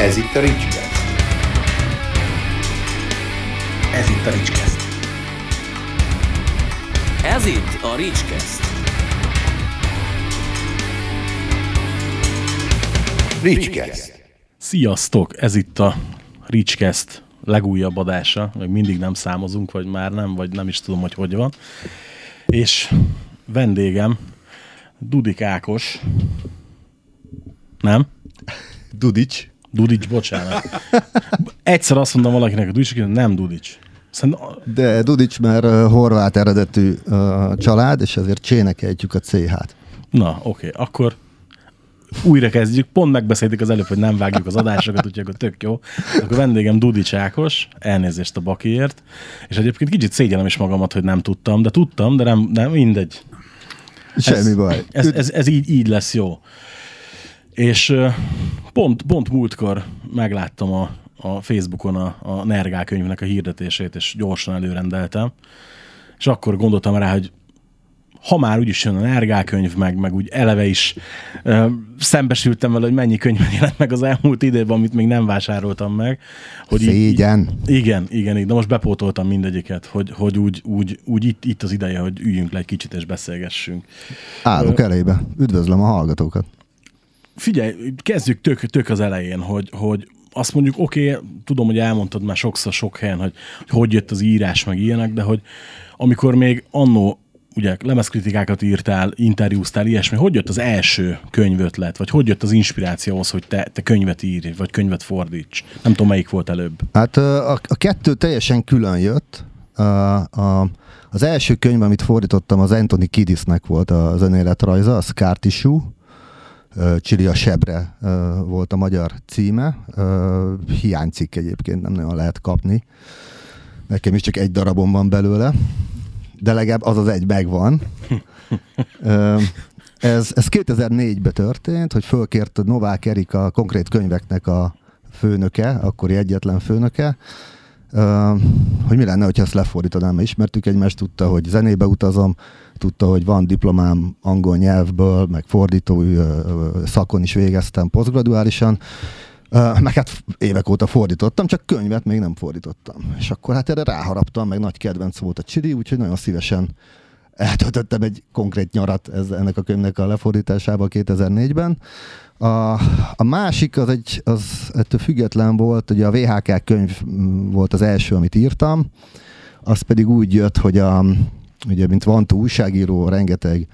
Ez itt a Ricskeszt. Ez itt a Ricskeszt. Ez itt a Ricskeszt. Ricskeszt. Sziasztok! Ez itt a Ricskeszt legújabb adása, meg mindig nem számozunk, vagy már nem, vagy nem is tudom, hogy hogy van. És vendégem Dudik Ákos. Nem? Dudics. Dudics, bocsánat. Egyszer azt mondom valakinek, hogy Dudics, nem Dudics. Szerintem, De Dudics már uh, horvát eredetű uh, család, és ezért csénekeljük a CH-t. na, oké, akkor újra kezdjük. Pont megbeszéltük az előbb, hogy nem vágjuk az adásokat, úgyhogy akkor tök jó. Akkor vendégem Dudics Ákos, elnézést a bakiért, és egyébként kicsit szégyellem is magamat, hogy nem tudtam, de tudtam, de nem, nem mindegy. Semmi ez, baj. Ez, ez, ez így, így lesz jó. És ö, pont, pont múltkor megláttam a, a Facebookon a, a Nergál könyvnek a hirdetését, és gyorsan előrendeltem. És akkor gondoltam rá, hogy ha már úgyis jön a Nergál könyv, meg, meg úgy eleve is ö, szembesültem vele, hogy mennyi könyv jelent meg az elmúlt időben, amit még nem vásároltam meg. Hogy így- Szégyen. igen, igen, igen, de most bepótoltam mindegyiket, hogy, hogy úgy, úgy, úgy itt, itt az ideje, hogy üljünk le egy kicsit és beszélgessünk. Állok elébe. Üdvözlöm a hallgatókat. Figyelj, kezdjük tök, tök az elején, hogy, hogy azt mondjuk, oké, okay, tudom, hogy elmondtad már sokszor sok helyen, hogy, hogy hogy jött az írás, meg ilyenek, de hogy amikor még annó ugye lemezkritikákat írtál, interjúztál, ilyesmi, hogy jött az első könyvötlet, vagy hogy jött az inspiráció ahhoz, hogy te, te könyvet írj, vagy könyvet fordíts? Nem tudom, melyik volt előbb. Hát a, a kettő teljesen külön jött. A, a, az első könyv, amit fordítottam, az Anthony Kiddisnek volt az önéletrajza, a Scar Tissue. Csili a sebre volt a magyar címe. Ö, Hiánycikk egyébként, nem nagyon lehet kapni. Nekem is csak egy darabom van belőle, de legalább az az egy megvan. Ez, ez 2004-ben történt, hogy fölkért Novák Erika a konkrét könyveknek a főnöke, akkori egyetlen főnöke, hogy mi lenne, hogyha ezt lefordítanám, mert ismertük egymást, tudta, hogy zenébe utazom, tudta, hogy van diplomám angol nyelvből, meg fordító szakon is végeztem posztgraduálisan, meg hát évek óta fordítottam, csak könyvet még nem fordítottam. És akkor hát erre ráharaptam, meg nagy kedvenc volt a Csiri, úgyhogy nagyon szívesen eltöltöttem egy konkrét nyarat ez, ennek a könyvnek a lefordításával 2004-ben. A, a másik az egy, az ettől független volt, ugye a VHK könyv volt az első, amit írtam, az pedig úgy jött, hogy a, ugye, mint Vantó újságíró, rengeteg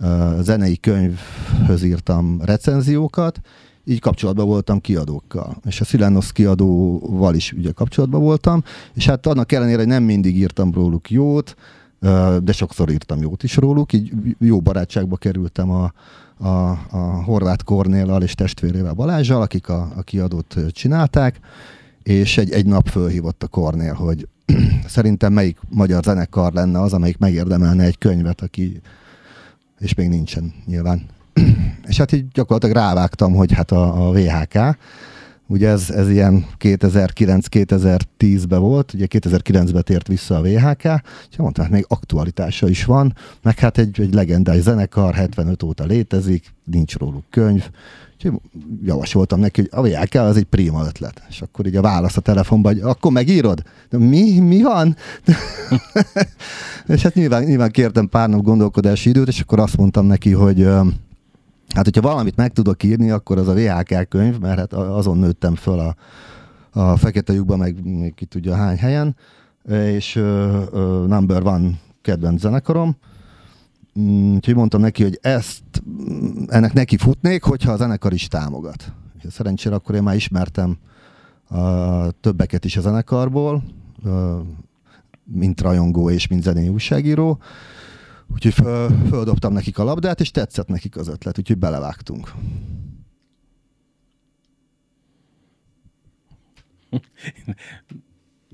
uh, zenei könyvhöz írtam recenziókat, így kapcsolatban voltam kiadókkal. És a Szilánosz kiadóval is ugye kapcsolatban voltam, és hát annak ellenére, hogy nem mindig írtam róluk jót, de sokszor írtam jót is róluk, így jó barátságba kerültem a, a, a Horváth Kornéllal és testvérével Balázsjal, akik a, a kiadót csinálták, és egy, egy nap fölhívott a Kornél, hogy szerintem melyik magyar zenekar lenne az, amelyik megérdemelne egy könyvet, aki és még nincsen nyilván. és hát így gyakorlatilag rávágtam, hogy hát a, a VHK, ugye ez, ez ilyen 2009-2010-ben volt, ugye 2009-ben tért vissza a VHK, és mondtam, hát még aktualitása is van, meg hát egy, egy legendás zenekar, 75 óta létezik, nincs róluk könyv, úgyhogy javasoltam neki, hogy a VHK az egy prima ötlet. És akkor így a válasz a telefonban, hogy akkor megírod? De mi, mi van? és hát nyilván, nyilván kértem pár nap gondolkodási időt, és akkor azt mondtam neki, hogy hát hogyha valamit meg tudok írni, akkor az a VHK könyv, mert hát azon nőttem föl a, a fekete lyukba, meg ki tudja hány helyen, és ö, number one kedvenc zenekarom, Mm, Úgyhogy mondtam neki, hogy ezt, mm, ennek neki futnék, hogyha a zenekar is támogat. És szerencsére akkor én már ismertem a többeket is a zenekarból, mint rajongó és mint zenei újságíró. Úgyhogy föl, földobtam nekik a labdát, és tetszett nekik az ötlet, úgyhogy belevágtunk.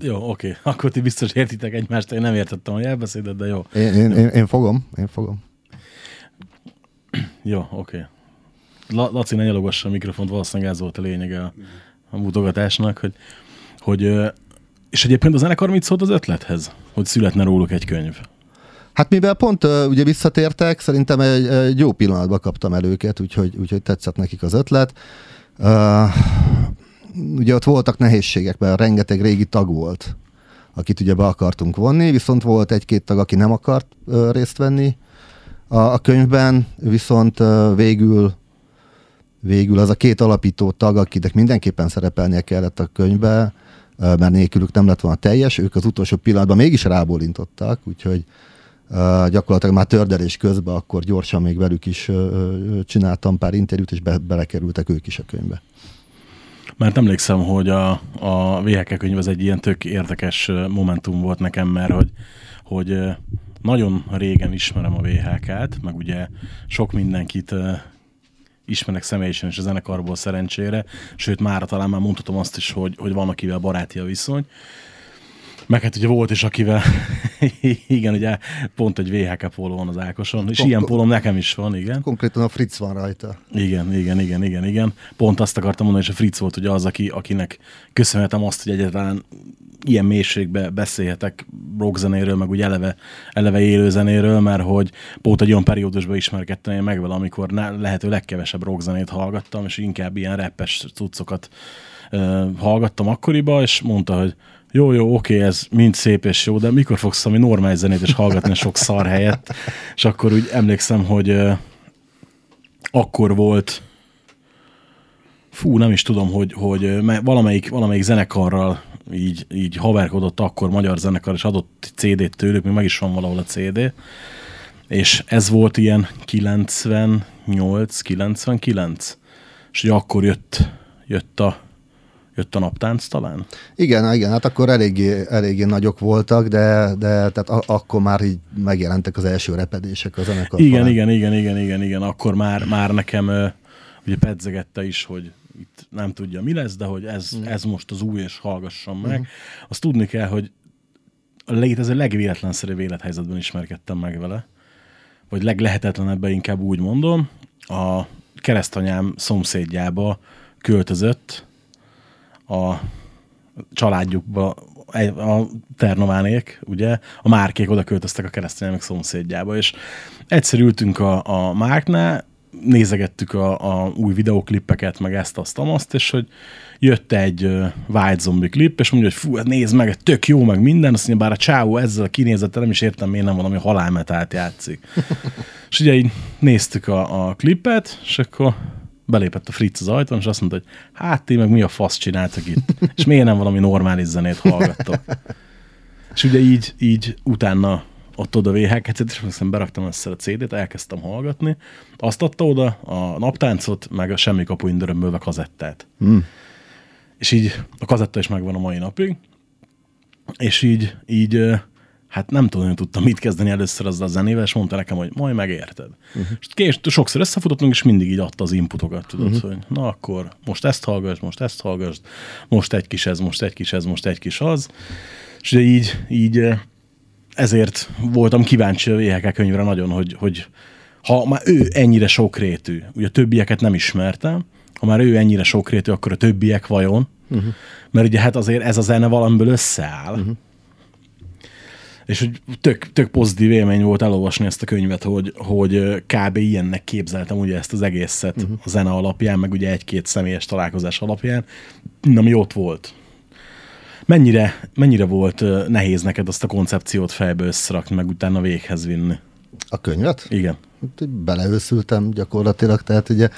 Jó, oké. Akkor ti biztos értitek egymást, én nem értettem a jelbeszédet, de jó. Én, én, én, én fogom, én fogom. Jó, oké. La- Laci, ne nyalogassa a mikrofont, valószínűleg ez volt a lényege a, a mutogatásnak, hogy, hogy és egyébként a zenekar mit szólt az ötlethez, hogy születne róluk egy könyv? Hát mivel pont uh, ugye visszatértek, szerintem egy, egy jó pillanatban kaptam el őket, úgyhogy, úgyhogy tetszett nekik az ötlet. Uh, ugye ott voltak nehézségek, mert rengeteg régi tag volt, akit ugye be akartunk vonni, viszont volt egy-két tag, aki nem akart ö, részt venni a, a könyvben, viszont ö, végül végül az a két alapító tag, akinek mindenképpen szerepelnie kellett a könyvbe, ö, mert nélkülük nem lett volna teljes, ők az utolsó pillanatban mégis rábólintottak, úgyhogy gyakorlatilag már tördelés közben akkor gyorsan még velük is csináltam pár interjút, és be, belekerültek ők is a könyvbe. Mert emlékszem, hogy a, a VHK könyv az egy ilyen tök érdekes momentum volt nekem, mert hogy, hogy nagyon régen ismerem a VHK-t, meg ugye sok mindenkit ö, ismerek személyesen és a zenekarból szerencsére, sőt már talán már mondhatom azt is, hogy, hogy van akivel baráti a viszony. Meg hát ugye volt is, akivel, igen, ugye pont egy VHK póló van az Ákoson, és Kon- ilyen pólom nekem is van, igen. Konkrétan a Fritz van rajta. Igen, igen, igen, igen, igen. Pont azt akartam mondani, és a Fritz volt ugye az, aki, akinek köszönhetem azt, hogy egyáltalán ilyen mélységbe beszélhetek rockzenéről, meg úgy eleve, eleve élőzenéről, mert hogy pont egy olyan periódusban ismerkedtem én meg vele, amikor ne, lehető legkevesebb rockzenét hallgattam, és inkább ilyen rappes cuccokat ö, hallgattam akkoriban, és mondta, hogy jó, jó, oké, ez mind szép és jó, de mikor fogsz valami normális zenét és hallgatni sok szar helyett? És akkor úgy emlékszem, hogy ö, akkor volt, fú, nem is tudom, hogy, hogy valamelyik, valamelyik zenekarral így, így haverkodott akkor magyar zenekar, és adott CD-t tőlük, még meg is van valahol a CD, és ez volt ilyen 98, 99, és ugye akkor jött, jött a jött a naptánc talán? Igen, igen, hát akkor eléggé, eléggé nagyok voltak, de, de tehát a, akkor már így megjelentek az első repedések a zenekar Igen, falán. igen, igen, igen, igen, igen. Akkor már, már nekem ugye pedzegette is, hogy itt nem tudja mi lesz, de hogy ez, mm. ez most az új, és hallgassam meg. Mm. Azt tudni kell, hogy a létező legvéletlenszerű élethelyzetben ismerkedtem meg vele, vagy leglehetetlenebben inkább úgy mondom. A keresztanyám szomszédjába költözött a családjukba, a Ternovánék, ugye, a Márkék oda költöztek a keresztények szomszédjába, és egyszer ültünk a, a Márknál, nézegettük a, a új videoklippeket, meg ezt, azt, azt, és hogy jött egy White Zombie klip, és mondja, hogy fú, hát nézd meg, tök jó, meg minden, azt mondja, bár a csávó ezzel a kinézettel nem is értem, miért nem valami halálmetált játszik. és ugye így néztük a, a klippet, és akkor belépett a Fritz az ajtón, és azt mondta, hogy hát ti meg mi a fasz csináltak itt, és miért nem valami normális zenét hallgattok. és ugye így, így utána ott oda VHK-et, és aztán beraktam össze a CD-t, elkezdtem hallgatni. Azt adta oda a naptáncot, meg a semmi kapu indörömbölve kazettát. Mm. És így a kazetta is megvan a mai napig, és így, így hát nem tudom, tudtam mit kezdeni először azzal a zenével, és mondta nekem, hogy majd megérted. Uh-huh. És kés, sokszor összefutottunk, és mindig így adta az inputokat, tudod, uh-huh. hogy na akkor most ezt hallgass, most ezt hallgass, most egy kis ez, most egy kis ez, most egy kis az. És ugye így, így ezért voltam kíváncsi a VHK könyvre nagyon, hogy, hogy ha már ő ennyire sokrétű, ugye a többieket nem ismertem, ha már ő ennyire sokrétű, akkor a többiek vajon? Uh-huh. Mert ugye hát azért ez a zene valamiből összeáll. Uh-huh. És hogy tök, tök pozitív élmény volt elolvasni ezt a könyvet, hogy, hogy kb. ilyennek képzeltem ugye ezt az egészet uh-huh. a zene alapján, meg ugye egy-két személyes találkozás alapján, ami ott volt. Mennyire, mennyire volt nehéz neked azt a koncepciót fejbe összerakni, meg utána véghez vinni? A könyvet? Igen. Hát, Beleőszültem gyakorlatilag, tehát ugye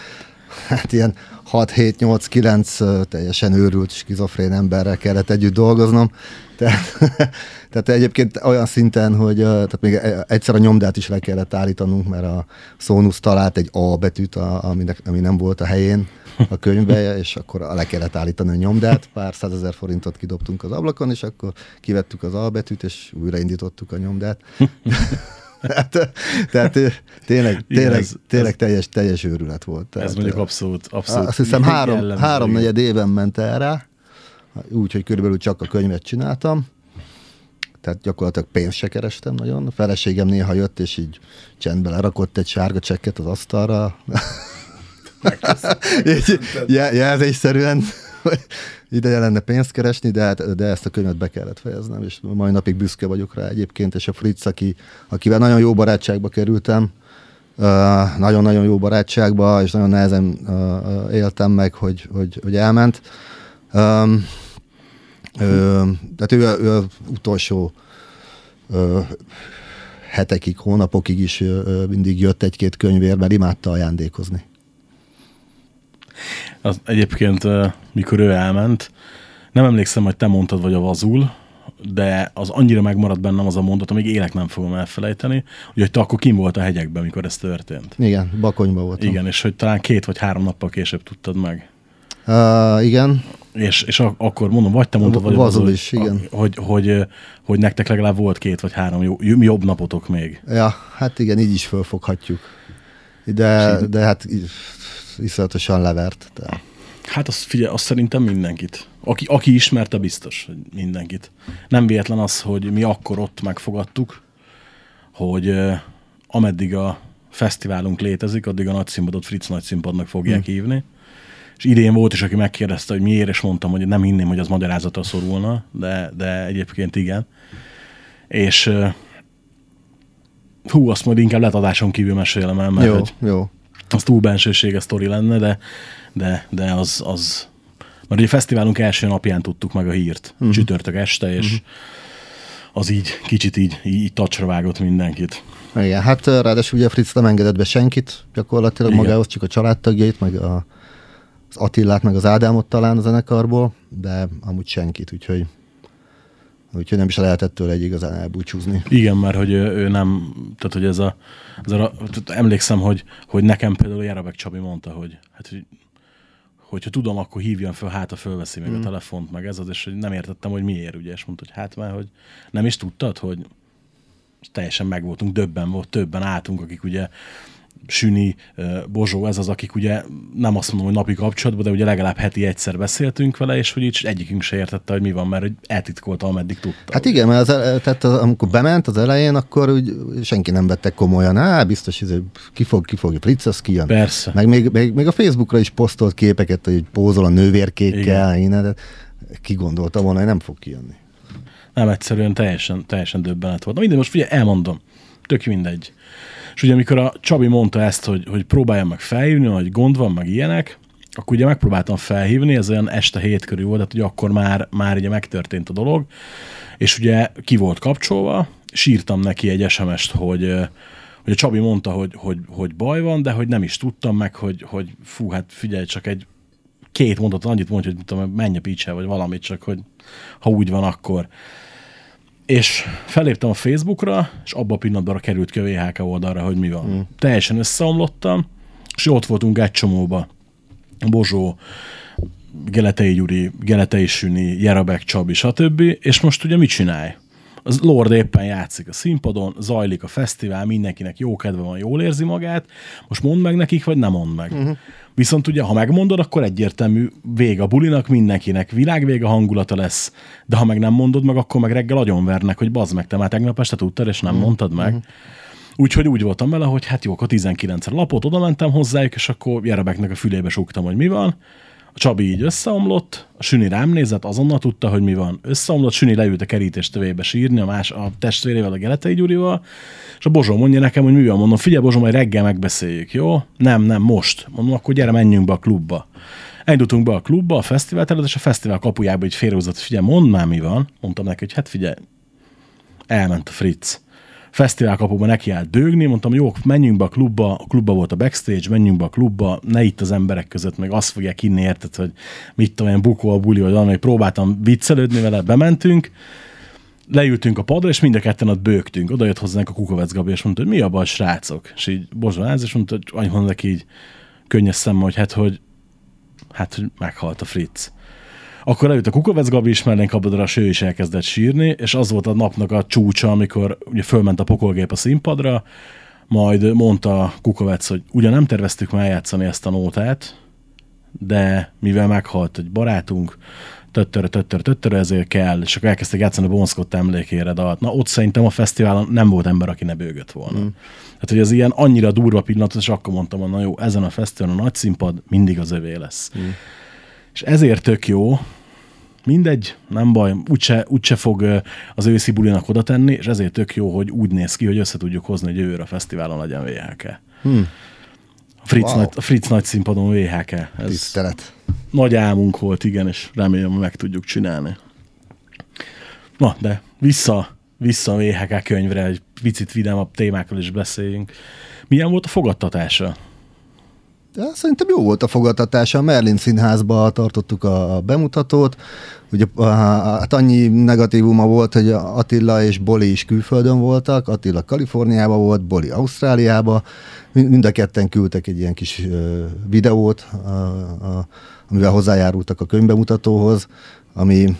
hát ilyen 6-7-8-9 teljesen őrült, skizofrén emberrel kellett együtt dolgoznom. Tehát, tehát egyébként olyan szinten, hogy tehát még e- egyszer a nyomdát is le kellett állítanunk, mert a Sonus talált egy A betűt, a- aminek, ami nem volt a helyén a könyvbe, és akkor le kellett állítani a nyomdát, pár százezer forintot kidobtunk az ablakon, és akkor kivettük az A betűt, és újraindítottuk a nyomdát. tehát, tehát tényleg, Igen, tényleg, ez- tényleg ez- teljes, teljes őrület volt. Tehát, Ez mondjuk abszolút, abszolút azt hiszem három, jellemző, három igen. negyed éven ment erre, úgy, hogy körülbelül csak a könyvet csináltam, tehát gyakorlatilag pénzt se kerestem nagyon. A feleségem néha jött, és így csendbe lerakott egy sárga csekket az asztalra. jelzésszerűen ideje lenne pénzt keresni, de, hát, de ezt a könyvet be kellett fejeznem, és mai napig büszke vagyok rá egyébként, és a Fritz, aki, akivel nagyon jó barátságba kerültem, nagyon-nagyon jó barátságba, és nagyon nehezen éltem meg, hogy, hogy, hogy elment. Ö, tehát ő, ő az utolsó ö, hetekig, hónapokig is mindig jött egy-két könyvér, mert imádta ajándékozni. Az, egyébként, mikor ő elment, nem emlékszem, hogy te mondtad, vagy a Vazul, de az annyira megmaradt bennem az a mondat, amíg élek nem fogom elfelejteni, hogy te akkor kim volt a hegyekben, mikor ez történt. Igen, Bakonyban voltam. Igen, és hogy talán két vagy három nappal később tudtad meg. Uh, igen. És, és ak- akkor mondom, vagy te mondtad, vagy Vazul Vazul, is, igen. A, hogy, hogy, hogy nektek legalább volt két vagy három jó, jobb napotok még. Ja, hát igen, így is fölfoghatjuk. De, de hát iszonyatosan levert. De. Hát azt figyelj, azt szerintem mindenkit. Aki, aki ismerte, biztos, hogy mindenkit. Nem véletlen az, hogy mi akkor ott megfogadtuk, hogy uh, ameddig a fesztiválunk létezik, addig a nagyszínpadot Fritz nagyszínpadnak fogják hmm. hívni. És idén volt is, aki megkérdezte, hogy miért, és mondtam, hogy nem hinném, hogy az magyarázatra szorulna, de, de egyébként igen. És uh, hú, azt majd inkább letadáson kívül mesélem el, mert jó, hogy jó. Az túl bensőséges sztori lenne, de, de, de az, az, mert ugye a fesztiválunk első napján tudtuk meg a hírt, uh-huh. csütörtök este, és uh-huh. az így kicsit így, így tacsra vágott mindenkit. Igen, hát ráadásul ugye Fritz nem engedett be senkit, gyakorlatilag Igen. magához csak a családtagjait, meg a, az Attillát, meg az Ádámot talán a zenekarból, de amúgy senkit, úgyhogy úgyhogy nem is lehetett tőle egy igazán elbúcsúzni. Igen, mert hogy ő, ő nem, tehát hogy ez a, ez a emlékszem, hogy, hogy nekem például Jarabek Csabi mondta, hogy hát, hogy hogyha tudom, akkor hívjam föl, hát a fölveszi meg mm. a telefont, meg ez az, és hogy nem értettem, hogy miért, ugye, és mondta, hogy hát már, hogy nem is tudtad, hogy teljesen meg voltunk, döbben volt, többen álltunk, akik ugye Süni, Bozsó, ez az, akik ugye nem azt mondom, hogy napi kapcsolatban, de ugye legalább heti egyszer beszéltünk vele, és hogy így egyikünk se értette, hogy mi van, mert eltitkolta, ameddig tudta. Hát igen, mert az, tehát amikor bement az elején, akkor úgy senki nem vette komolyan. Á, biztos, hogy ki fog, ki fog, Fritz, az kijön. Persze. Meg még, még, még, a Facebookra is posztolt képeket, hogy pózol a nővérkékkel, én, de ki gondolta volna, hogy nem fog kijönni. Nem, egyszerűen teljesen, teljesen döbbenet volt. Na minden, most figyelj, elmondom. Tök mindegy. És ugye amikor a Csabi mondta ezt, hogy, hogy próbáljam meg felhívni, hogy gond van, meg ilyenek, akkor ugye megpróbáltam felhívni, ez olyan este hét körül volt, tehát ugye akkor már, már ugye megtörtént a dolog, és ugye ki volt kapcsolva, sírtam neki egy SMS-t, hogy, hogy a Csabi mondta, hogy, hogy, hogy baj van, de hogy nem is tudtam meg, hogy, hogy fú, hát figyelj, csak egy két mondatot annyit mondja, hogy tudom, menj a picsa, vagy valamit, csak hogy ha úgy van, akkor. És feléptem a Facebookra, és abban a pillanatban került ki a VHK oldalra, hogy mi van. Mm. Teljesen összeomlottam, és ott voltunk egy csomóba. Bozsó, Geletei Gyuri, Geletei Süni, Jerabek Csabi, stb. És most ugye mit csinálj? Az Lord éppen játszik a színpadon, zajlik a fesztivál, mindenkinek jó kedve van, jól érzi magát. Most mondd meg nekik, vagy nem mondd meg. Uh-huh. Viszont ugye, ha megmondod, akkor egyértelmű vége a bulinak, mindenkinek világvége hangulata lesz, de ha meg nem mondod meg, akkor meg reggel agyonvernek, hogy bazd meg, te már tegnap este tudtad, és nem uh-huh. mondtad meg. Uh-huh. Úgyhogy úgy voltam vele, hogy hát jó, akkor 19-re lapot oda mentem hozzájuk, és akkor Jerebeknek a fülébe súgtam, hogy mi van. A Csabi így összeomlott, a Süni rám nézett, azonnal tudta, hogy mi van. Összeomlott, Süni leült a kerítés tövébe sírni, a, más, a testvérével, a Geletei Gyurival, és a Bozsó mondja nekem, hogy mi van, mondom, figyelj Bozsó, majd reggel megbeszéljük, jó? Nem, nem, most. Mondom, akkor gyere, menjünk be a klubba. Elindultunk be a klubba, a fesztivál terület, és a fesztivál kapujába egy félrehozott, figyelj, mondd már, mi van. Mondtam neki, hogy hát figyelj, elment a Fritz fesztivál kapuban neki állt dőgni, mondtam, jó, menjünk be a klubba, a klubba volt a backstage, menjünk be a klubba, ne itt az emberek között, meg azt fogják inni, érted, hogy mit tudom, olyan bukó a buli, vagy valami, próbáltam viccelődni vele, bementünk, leültünk a padra, és mind a ketten ott bőgtünk. Oda jött hozzánk a Kukovec Gabi, és mondta, hogy mi a baj, srácok? És így bozsonálsz, és mondta, hogy annyi neki így könnyes szemmel, hogy hát, hogy hát, hogy meghalt a Fritz. Akkor eljött a Kukovec Gabi is mellénk abadra, és ő is elkezdett sírni, és az volt a napnak a csúcsa, amikor ugye fölment a pokolgép a színpadra, majd mondta Kukovec, hogy ugye nem terveztük már eljátszani ezt a nótát, de mivel meghalt egy barátunk, töttörö, töttörö, töttörö, ezért kell, és akkor elkezdtek játszani a Bonszkott emlékére dalt. Na ott szerintem a fesztiválon nem volt ember, aki ne bőgött volna. Mm. Tehát, hogy az ilyen annyira durva pillanat, és akkor mondtam, hogy na jó, ezen a fesztiválon a nagy színpad mindig az övé lesz. Mm. És ezért tök jó, mindegy, nem baj, úgyse, úgyse fog az őszi bulinak oda tenni, és ezért tök jó, hogy úgy néz ki, hogy össze tudjuk hozni, hogy jövőre a fesztiválon legyen VHK. Hmm. Fritz, Wow. nagy, a Fritz nagy színpadon VHK. Ez Tisztelet. nagy álmunk volt, igen, és remélem, hogy meg tudjuk csinálni. Na, de vissza, vissza a VHK könyvre, egy picit vidámabb témákról is beszéljünk. Milyen volt a fogadtatása? De szerintem jó volt a fogadtatása. A Merlin színházba tartottuk a bemutatót. Ugye hát annyi negatívuma volt, hogy Attila és Boli is külföldön voltak. Attila Kaliforniában volt, Boli Ausztráliába. Mind a ketten küldtek egy ilyen kis videót, amivel hozzájárultak a könyvbemutatóhoz, ami,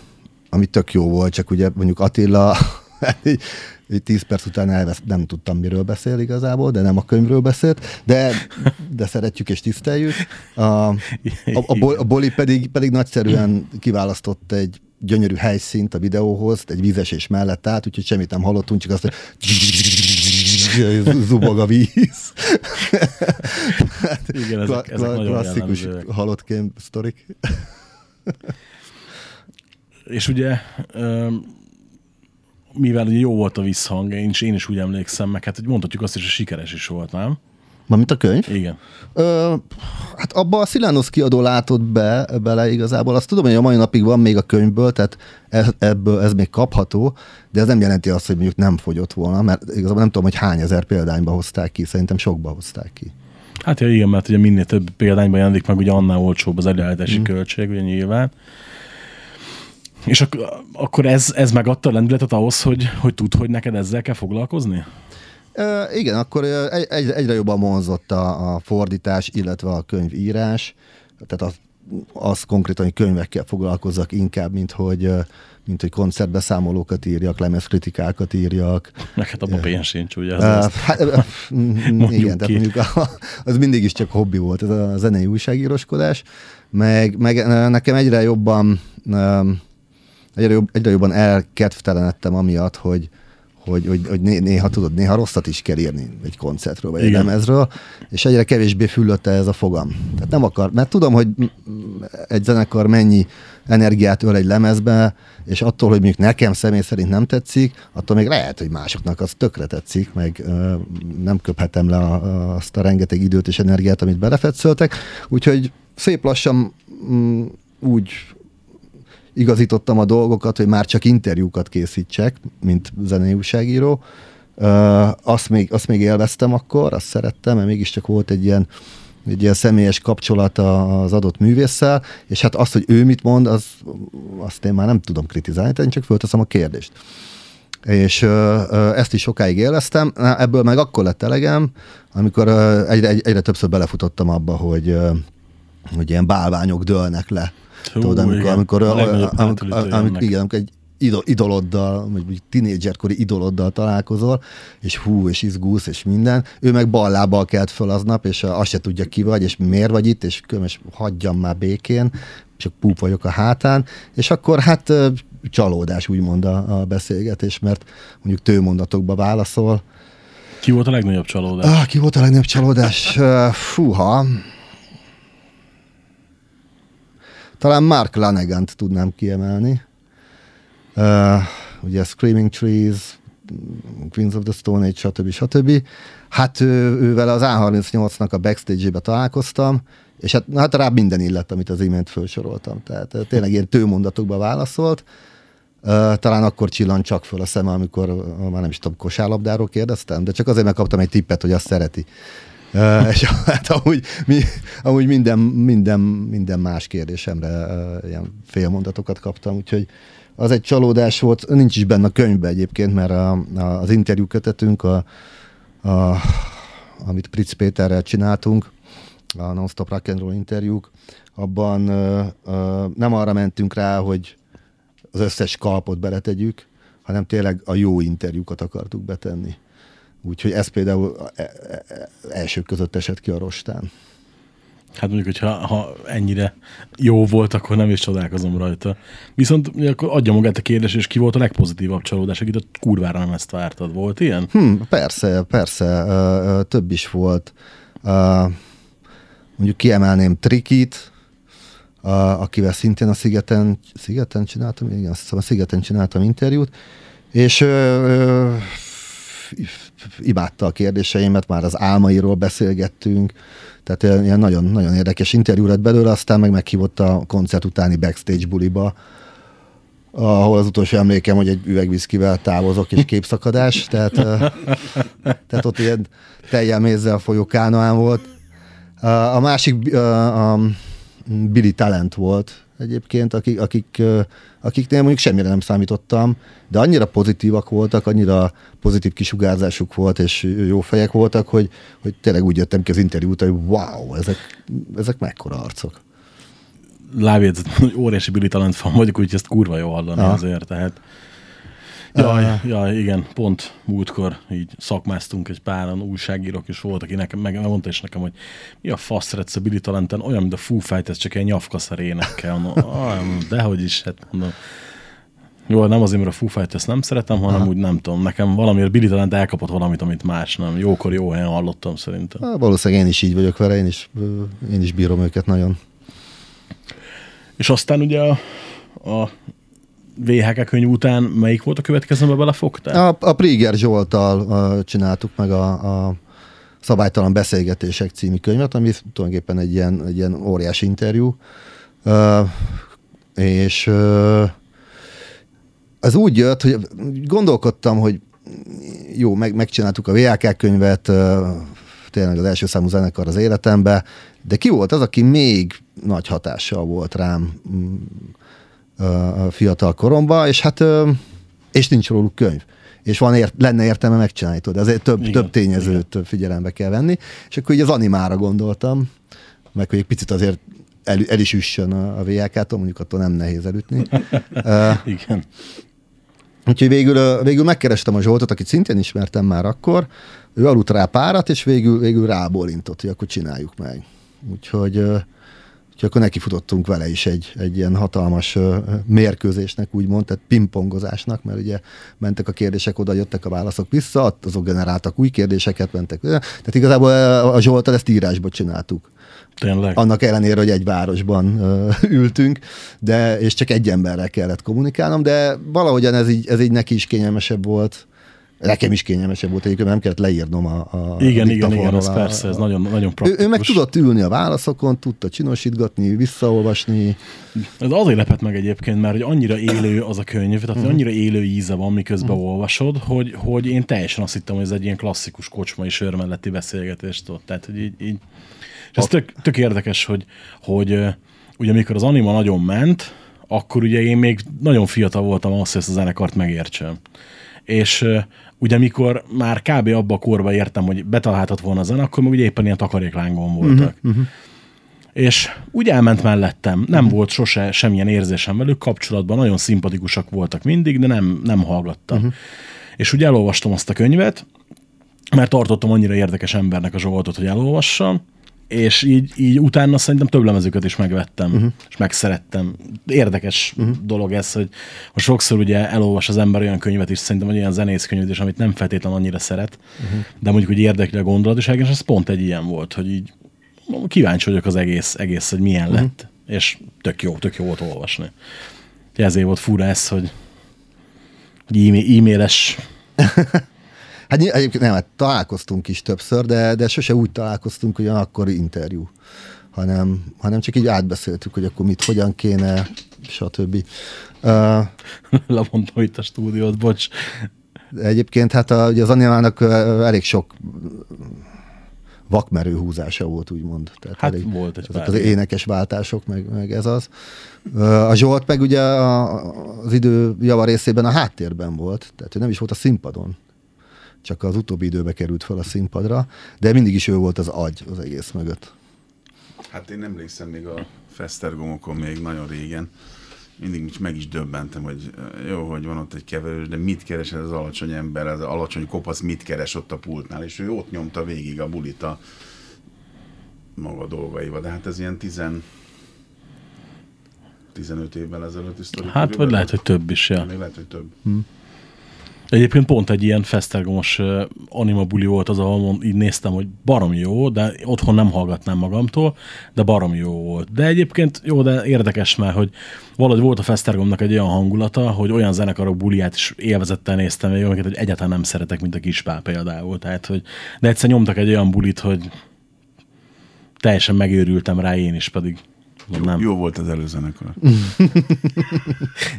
ami tök jó volt, csak ugye mondjuk Attila 10 perc után elvesz, nem tudtam, miről beszél igazából, de nem a könyvről beszélt, de, de szeretjük és tiszteljük. A, a, a, Bol- a Boli pedig, pedig nagyszerűen kiválasztott egy gyönyörű helyszínt a videóhoz, egy vízesés mellett állt, úgyhogy semmit nem hallottunk, csak azt, hogy zubog a víz. Igen, ezek, ezek nagyon klasszikus jellemzőek. halott kém sztorik. És ugye, öm, mivel ugye jó volt a visszhang, én is, én is úgy emlékszem, meg hát hogy mondhatjuk azt is, hogy sikeres is volt, nem? Mármint a könyv? Igen. Ö, hát abba a Szilánosz kiadó látott be, bele igazából. Azt tudom, hogy a mai napig van még a könyvből, tehát ez, ebből ez még kapható, de ez nem jelenti azt, hogy mondjuk nem fogyott volna, mert igazából nem tudom, hogy hány ezer példányba hozták ki, szerintem sokba hozták ki. Hát ja, igen, mert ugye minél több példányban jelenik meg, ugye annál olcsóbb az előállítási mm. költség, ugye nyilván. És ak- akkor ez, ez megadta a lendületet ahhoz, hogy, hogy tud, hogy neked ezzel kell foglalkozni? Ö, igen, akkor egy, egy, egyre jobban vonzott a, a fordítás, illetve a könyvírás, tehát az, az konkrétan, hogy könyvekkel foglalkozzak inkább, mint hogy, mint hogy koncertbeszámolókat írjak, lemezkritikákat írjak. Meg hát abban pénz sincs, ugye? Uh, Az az. hát, mm, igen, tehát ki. mondjuk a, az mindig is csak hobbi volt, ez a zenei újságíroskodás, meg, meg nekem egyre jobban ö, egyre, jobb, egyre jobban elkedvtelenedtem amiatt, hogy, hogy, hogy, hogy né- néha tudod, néha rosszat is kell írni egy koncertről, vagy egy lemezről, és egyre kevésbé füllötte ez a fogam. Tehát nem akar, mert tudom, hogy m- m- egy zenekar mennyi energiát öl egy lemezbe, és attól, hogy mondjuk nekem személy szerint nem tetszik, attól még lehet, hogy másoknak az tökre tetszik, meg ö, nem köphetem le a, a, azt a rengeteg időt és energiát, amit belefetszöltek. Úgyhogy szép lassan mm, úgy igazítottam a dolgokat, hogy már csak interjúkat készítsek, mint zenei újságíró. Azt, még, azt még élveztem akkor, azt szerettem, mert mégiscsak volt egy ilyen, egy ilyen személyes kapcsolat az adott művésszel, és hát azt, hogy ő mit mond, az, azt én már nem tudom kritizálni, én csak fölteszem a kérdést. És ezt is sokáig élveztem. Ebből meg akkor lett elegem, amikor egyre, egy- egyre többször belefutottam abba, hogy, hogy ilyen bálványok dőlnek le. Hú, Tudod, amikor, amikor, A a, amikor, amikor, igen, amikor egy idol, idoloddal, vagy tinédzserkori idoloddal találkozol, és hú, és izgulsz, és minden. Ő meg bal lábbal kelt föl aznap, és azt se tudja ki vagy, és miért vagy itt, és kömes, hagyjam már békén, csak púp vagyok a hátán, és akkor hát csalódás úgymond a, a beszélgetés, mert mondjuk tőmondatokba válaszol. Ki volt a legnagyobb csalódás? Ah, ki volt a legnagyobb csalódás? Fúha. Talán Mark Lanegant tudnám kiemelni. Uh, ugye Screaming Trees, Queens of the Stone Age, stb. stb. Hát ő, ővel az A38-nak a backstage-ébe találkoztam, és hát, hát rá minden illett, amit az imént felsoroltam. Tehát tényleg ilyen tőmondatokba válaszolt. Uh, talán akkor csillant csak föl a szeme, amikor már nem is tudom, kosárlabdáról kérdeztem, de csak azért megkaptam egy tippet, hogy azt szereti. És hát amúgy, mi, amúgy minden, minden, minden más kérdésemre ilyen félmondatokat kaptam, úgyhogy az egy csalódás volt, nincs is benne a könyvben egyébként, mert a, a, az interjú kötetünk, a, a, amit Pritz Péterrel csináltunk, a Non-Stop Rock interjúk, abban ö, ö, nem arra mentünk rá, hogy az összes kalpot beletegyük, hanem tényleg a jó interjúkat akartuk betenni. Úgyhogy ez például e- e- e- elsők között esett ki a rostán. Hát mondjuk, hogyha ha ennyire jó volt, akkor nem is csodálkozom rajta. Viszont akkor adja magát a kérdés, és ki volt a legpozitívabb csalódás, akit a kurvára nem ezt vártad. Volt ilyen? Hm, persze, persze, ö, ö, több is volt. Ö, mondjuk kiemelném Trikit, ö, akivel szintén a Szigeten, Szigeten csináltam, igen, azt hiszem a Szigeten csináltam interjút, és ö, ö, imádta a kérdéseimet, már az álmairól beszélgettünk, tehát ilyen- ilyen nagyon, nagyon érdekes interjú lett belőle, aztán meg meghívott a koncert utáni backstage buliba, ahol az utolsó emlékem, hogy egy üvegviszkivel távozok, és képszakadás, tehát, tehát ott ilyen teljel mézzel folyó kánoán volt. A másik a Billy Talent volt egyébként, akik, akik, akiknél mondjuk semmire nem számítottam, de annyira pozitívak voltak, annyira pozitív kisugárzásuk volt, és jó fejek voltak, hogy, hogy tényleg úgy jöttem ki az interjú után, hogy wow, ezek, ezek mekkora arcok. Lábjegyzet, hogy óriási Billy Talent fan vagyok, úgyhogy ezt kurva jó hallani Aha. azért, tehát Jaj, jaj, igen, pont múltkor így szakmáztunk egy páran, újságírók is voltak, aki nekem meg mondta is nekem, hogy mi a fasz a Billy Talenten, olyan, mint a Foo Fighters, csak egy nyafkaszar énekkel. No, dehogy is, hát mondom. Jó, nem azért, mert a Foo Fighters nem szeretem, hanem Aha. úgy nem tudom. Nekem valamiért Billy Talent elkapott valamit, amit más nem. Jókor jó helyen hallottam szerintem. Há, Valószínűleg én is így vagyok vele, én is, én is bírom őket nagyon. És aztán ugye a, a VHK könyv után melyik volt a következő, amiben belefogtál? A, a Priger Zsoltal uh, csináltuk meg a, a Szabálytalan Beszélgetések című könyvet, ami tulajdonképpen egy ilyen, egy ilyen óriási interjú. Uh, és uh, az úgy jött, hogy gondolkodtam, hogy jó, meg, megcsináltuk a VHK könyvet, uh, tényleg az első számú zenekar az életembe, de ki volt az, aki még nagy hatással volt rám mm, fiatal koromban, és hát és nincs róluk könyv. És van ért, lenne értelme megcsinálni, tudod, ezért több, Igen, több tényezőt figyelembe kell venni, és akkor így az animára gondoltam, meg hogy egy picit azért el, el is üssön a, a VLK-tól, mondjuk attól nem nehéz elütni. Ö, Igen. Úgyhogy végül, végül megkerestem a Zsoltot, akit szintén ismertem már akkor, ő aludt rá párat, és végül, végül rábólintott, hogy akkor csináljuk meg. Úgyhogy, úgyhogy akkor nekifutottunk vele is egy, egy ilyen hatalmas ö, mérkőzésnek, úgymond, tehát pingpongozásnak, mert ugye mentek a kérdések oda, jöttek a válaszok vissza, azok generáltak új kérdéseket, mentek. Tehát igazából a Zsoltal ezt írásba csináltuk Tényleg. annak ellenére, hogy egy városban ö, ültünk, de és csak egy emberrel kellett kommunikálnom, de valahogyan ez így, ez így neki is kényelmesebb volt. Nekem is kényelmesebb volt, egyébként nem kellett leírnom a, a Igen, igen, igen, ez persze, ez nagyon, nagyon ő, praktikus. ő meg tudott ülni a válaszokon, tudta csinosítgatni, visszaolvasni. Ez azért lepett meg egyébként, mert hogy annyira élő az a könyv, tehát Mhm. hogy annyira élő íze van, miközben olvasod, hogy, hogy én teljesen azt hittem, hogy ez egy ilyen klasszikus kocsmai sör melletti beszélgetést ott. Tehát, hogy így, így. És ez tök, tök érdekes, hogy, hogy ugye amikor az anima nagyon ment, akkor ugye én még nagyon fiatal voltam ahhoz, hogy ezt a zenekart megértsem. És ugye mikor már kb. abba a korba értem, hogy betalálhatott volna a zene, akkor meg ugye éppen ilyen takaréklángon voltak. Uh-huh. És úgy elment mellettem, nem volt sose semmilyen érzésem velük kapcsolatban, nagyon szimpatikusak voltak mindig, de nem, nem hallgattam. Uh-huh. És úgy elolvastam azt a könyvet, mert tartottam annyira érdekes embernek a Zsoltot, hogy elolvassam, és így, így utána szerintem több lemezüket is megvettem, uh-huh. és megszerettem. Érdekes uh-huh. dolog ez, hogy, hogy sokszor ugye elolvas az ember olyan könyvet is, szerintem egy olyan zenészkönyvet is, amit nem feltétlenül annyira szeret, uh-huh. de mondjuk, hogy érdekli a gondolat, és ez pont egy ilyen volt, hogy így kíváncsi vagyok az egész, egész hogy milyen uh-huh. lett, és tök jó, tök jó volt olvasni. Ezért volt fura ez, hogy, hogy e-mail, e-mailes Hát egyébként nem, hát találkoztunk is többször, de, de sose úgy találkoztunk, hogy akkor interjú, hanem, hanem csak így átbeszéltük, hogy akkor mit, hogyan kéne, stb. Uh, lemondom itt a stúdiót, bocs. Egyébként hát a, ugye az animának elég sok vakmerő húzása volt, úgymond. Tehát Hát elég, volt egy pár az énekes váltások, meg, meg ez az. A Zsolt meg ugye a, az idő java részében a háttérben volt, tehát ő nem is volt a színpadon. Csak az utóbbi időbe került fel a színpadra, de mindig is ő volt az agy az egész mögött. Hát én emlékszem még a Fesztergomokon még nagyon régen, mindig is meg is döbbentem, hogy ö, jó, hogy van ott egy keverős, de mit keres ez az alacsony ember, ez az alacsony kopasz, mit keres ott a pultnál, és ő ott nyomta végig a bulit a maga dolgaival, de hát ez ilyen 10 15 évvel ezelőtt is Hát, vagy lehet, hogy több is, ja. Még lehet, hogy több. Egyébként pont egy ilyen fesztergomos anima buli volt az, ahol így néztem, hogy baromi jó, de otthon nem hallgatnám magamtól, de baromi jó volt. De egyébként jó, de érdekes már, hogy valahogy volt a fesztergomnak egy olyan hangulata, hogy olyan zenekarok buliát is élvezettel néztem még, amiket hogy egyáltalán nem szeretek, mint a Kispál például. Tehát, hogy, de egyszer nyomtak egy olyan bulit, hogy teljesen megőrültem rá én is, pedig nem. Jó volt az előzenekar.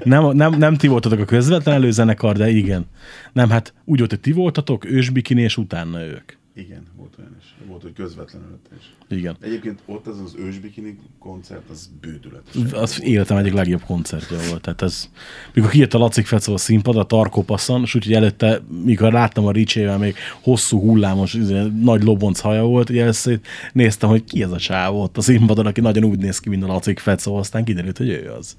Nem, nem, nem ti voltatok a közvetlen előzenekar, de igen. Nem, hát úgy volt, hogy ti voltatok, ősbikini, és utána ők. Igen, volt olyan is. Volt, hogy közvetlenül előtte is. Igen. Egyébként ott az az ősbikini koncert, az bődületes. Az életem egyik legjobb koncertje volt. Tehát ez, mikor kijött a Lacik Fecó a színpad, a Tarkó passzon, és úgyhogy előtte, mikor láttam a Ricsével, még hosszú hullámos, izé, nagy lobonc haja volt, ugye ezt néztem, hogy ki ez a csáv ott a színpadon, aki nagyon úgy néz ki, mint a Lacik Fecó, aztán kiderült, hogy ő az.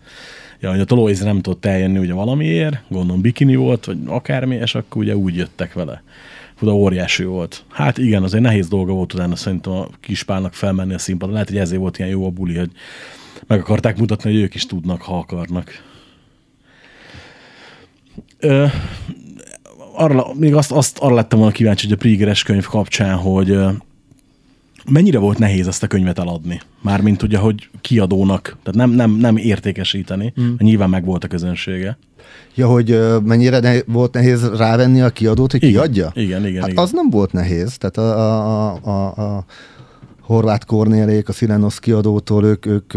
Ja, hogy a Tolóiz nem tudott eljönni ugye valamiért, gondolom bikini volt, vagy akármi, és akkor ugye úgy jöttek vele. De óriási volt. Hát igen, azért nehéz dolga volt utána szerintem a kispálnak felmenni a színpadra. Lehet, hogy ezért volt ilyen jó a buli, hogy meg akarták mutatni, hogy ők is tudnak, ha akarnak. Ö, arra, még azt, azt arra lettem volna kíváncsi, hogy a Prígeres könyv kapcsán, hogy mennyire volt nehéz ezt a könyvet eladni? Mármint ugye, hogy kiadónak, tehát nem, nem, nem értékesíteni, mm. nyilván meg volt a közönsége. Ja, hogy mennyire ne, volt nehéz rávenni a kiadót, hogy Igen, kiadja? igen, igen, Hát igen. az nem volt nehéz. Tehát a, a, a, a, Horváth Kornélék, a Szilenos kiadótól ők, ők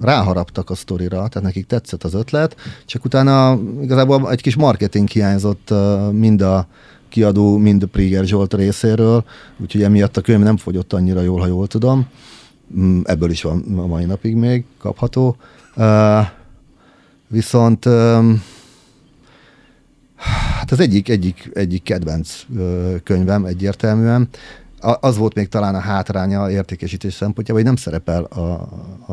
ráharaptak a sztorira, tehát nekik tetszett az ötlet, csak utána igazából egy kis marketing hiányzott mind a kiadó, mind Priger Zsolt részéről, úgyhogy emiatt a könyv nem fogyott annyira jól, ha jól tudom. Mm, Ebből is van a mai napig még kapható. Viszont öm, hát az egyik, egyik, egyik kedvenc könyvem egyértelműen. A- Az volt még talán a hátránya a értékesítés szempontjából, hogy nem szerepel a, a,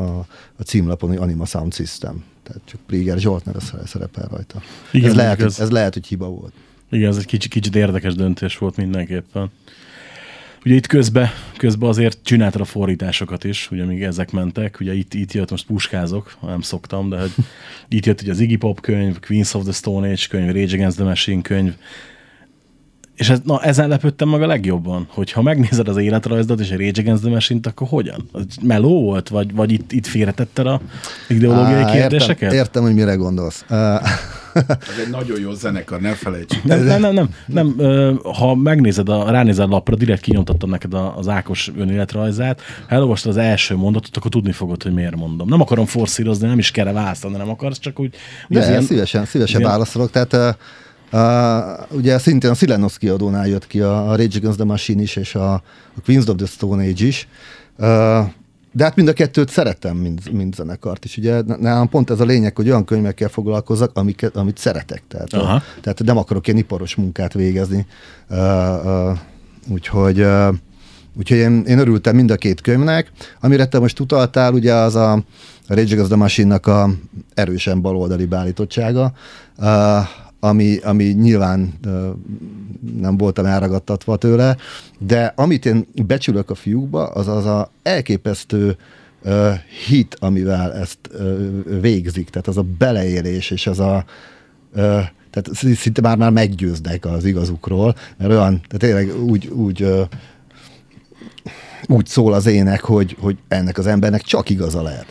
a címlapon, hogy Anima Sound System. Tehát csak Priger Zsoltner szerepel rajta. Igen, ez, lehet, ez- ez lehet, hogy hiba volt. Igen, ez egy kicsit, kicsit érdekes döntés volt mindenképpen. Ugye itt közben, közben azért csináltad a fordításokat is, ugye még ezek mentek, ugye itt, itt jött, most puskázok, nem szoktam, de hogy itt jött ugye az Iggy Pop könyv, Queens of the Stone Age könyv, Rage Against the Machine könyv, és ez, na, ezen lepődtem meg a legjobban, hogy ha megnézed az életrajzdat és a Rage Against the Machine-t, akkor hogyan? Az meló volt? Vagy, vagy itt, itt félretetted a ideológiai Á, kérdéseket? Értem, értem, hogy mire gondolsz. Uh, Ez egy nagyon jó zenekar, ne felejtsük. Nem, nem, nem, nem, nem. Ha megnézed, a, ránézed a lapra, direkt kinyomtattam neked a- az Ákos önéletrajzát, ha elolvastad az első mondatot, akkor tudni fogod, hogy miért mondom. Nem akarom forszírozni, nem is kell választani, nem akarsz, csak úgy... De ilyen- szívesen, szívesen ilyen- válaszolok. Tehát uh, ugye szintén a Silenos kiadónál jött ki a, a Rage Against the Machine is, és a, a Queens of the Stone Age is. Uh, de hát mind a kettőt szeretem, mint, mint zenekart is. Ugye nálam pont ez a lényeg, hogy olyan könyvekkel foglalkozzak, amiket, amit szeretek. Tehát, Aha. tehát nem akarok ilyen iparos munkát végezni. Uh, uh, úgyhogy uh, Úgyhogy én, én örültem mind a két könyvnek. Amire te most utaltál, ugye az a, a Rage Against the Machine-nak a erősen baloldali beállítottsága, uh, ami, ami nyilván nem voltam elragadtatva tőle, de amit én becsülök a fiúkba, az az a elképesztő hit, amivel ezt végzik, tehát az a beleélés, és az a tehát szinte már, már meggyőznek az igazukról, mert olyan, tehát tényleg úgy, úgy úgy szól az ének, hogy, hogy ennek az embernek csak igaza lehet.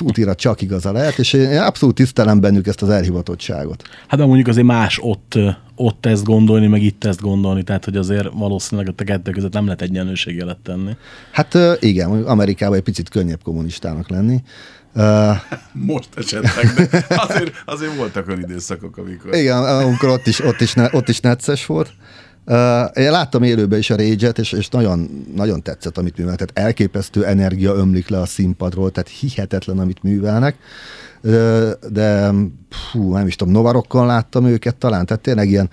Tutira csak igaza lehet, és én abszolút tisztelem bennük ezt az elhivatottságot. Hát de mondjuk azért más ott, ott ezt gondolni, meg itt ezt gondolni, tehát hogy azért valószínűleg a kettő között nem lehet egyenlőségjelet tenni. Hát igen, Amerikában egy picit könnyebb kommunistának lenni. Uh, Most esetleg, de azért, azért voltak olyan időszakok, amikor... igen, amikor ott is, ott is, ne, ott is necces volt. Uh, én láttam élőben is a rage és, és nagyon, nagyon tetszett, amit művel. Tehát elképesztő energia ömlik le a színpadról, tehát hihetetlen, amit művelnek. De fú, nem is tudom, Novarokkon láttam őket talán, tehát tényleg ilyen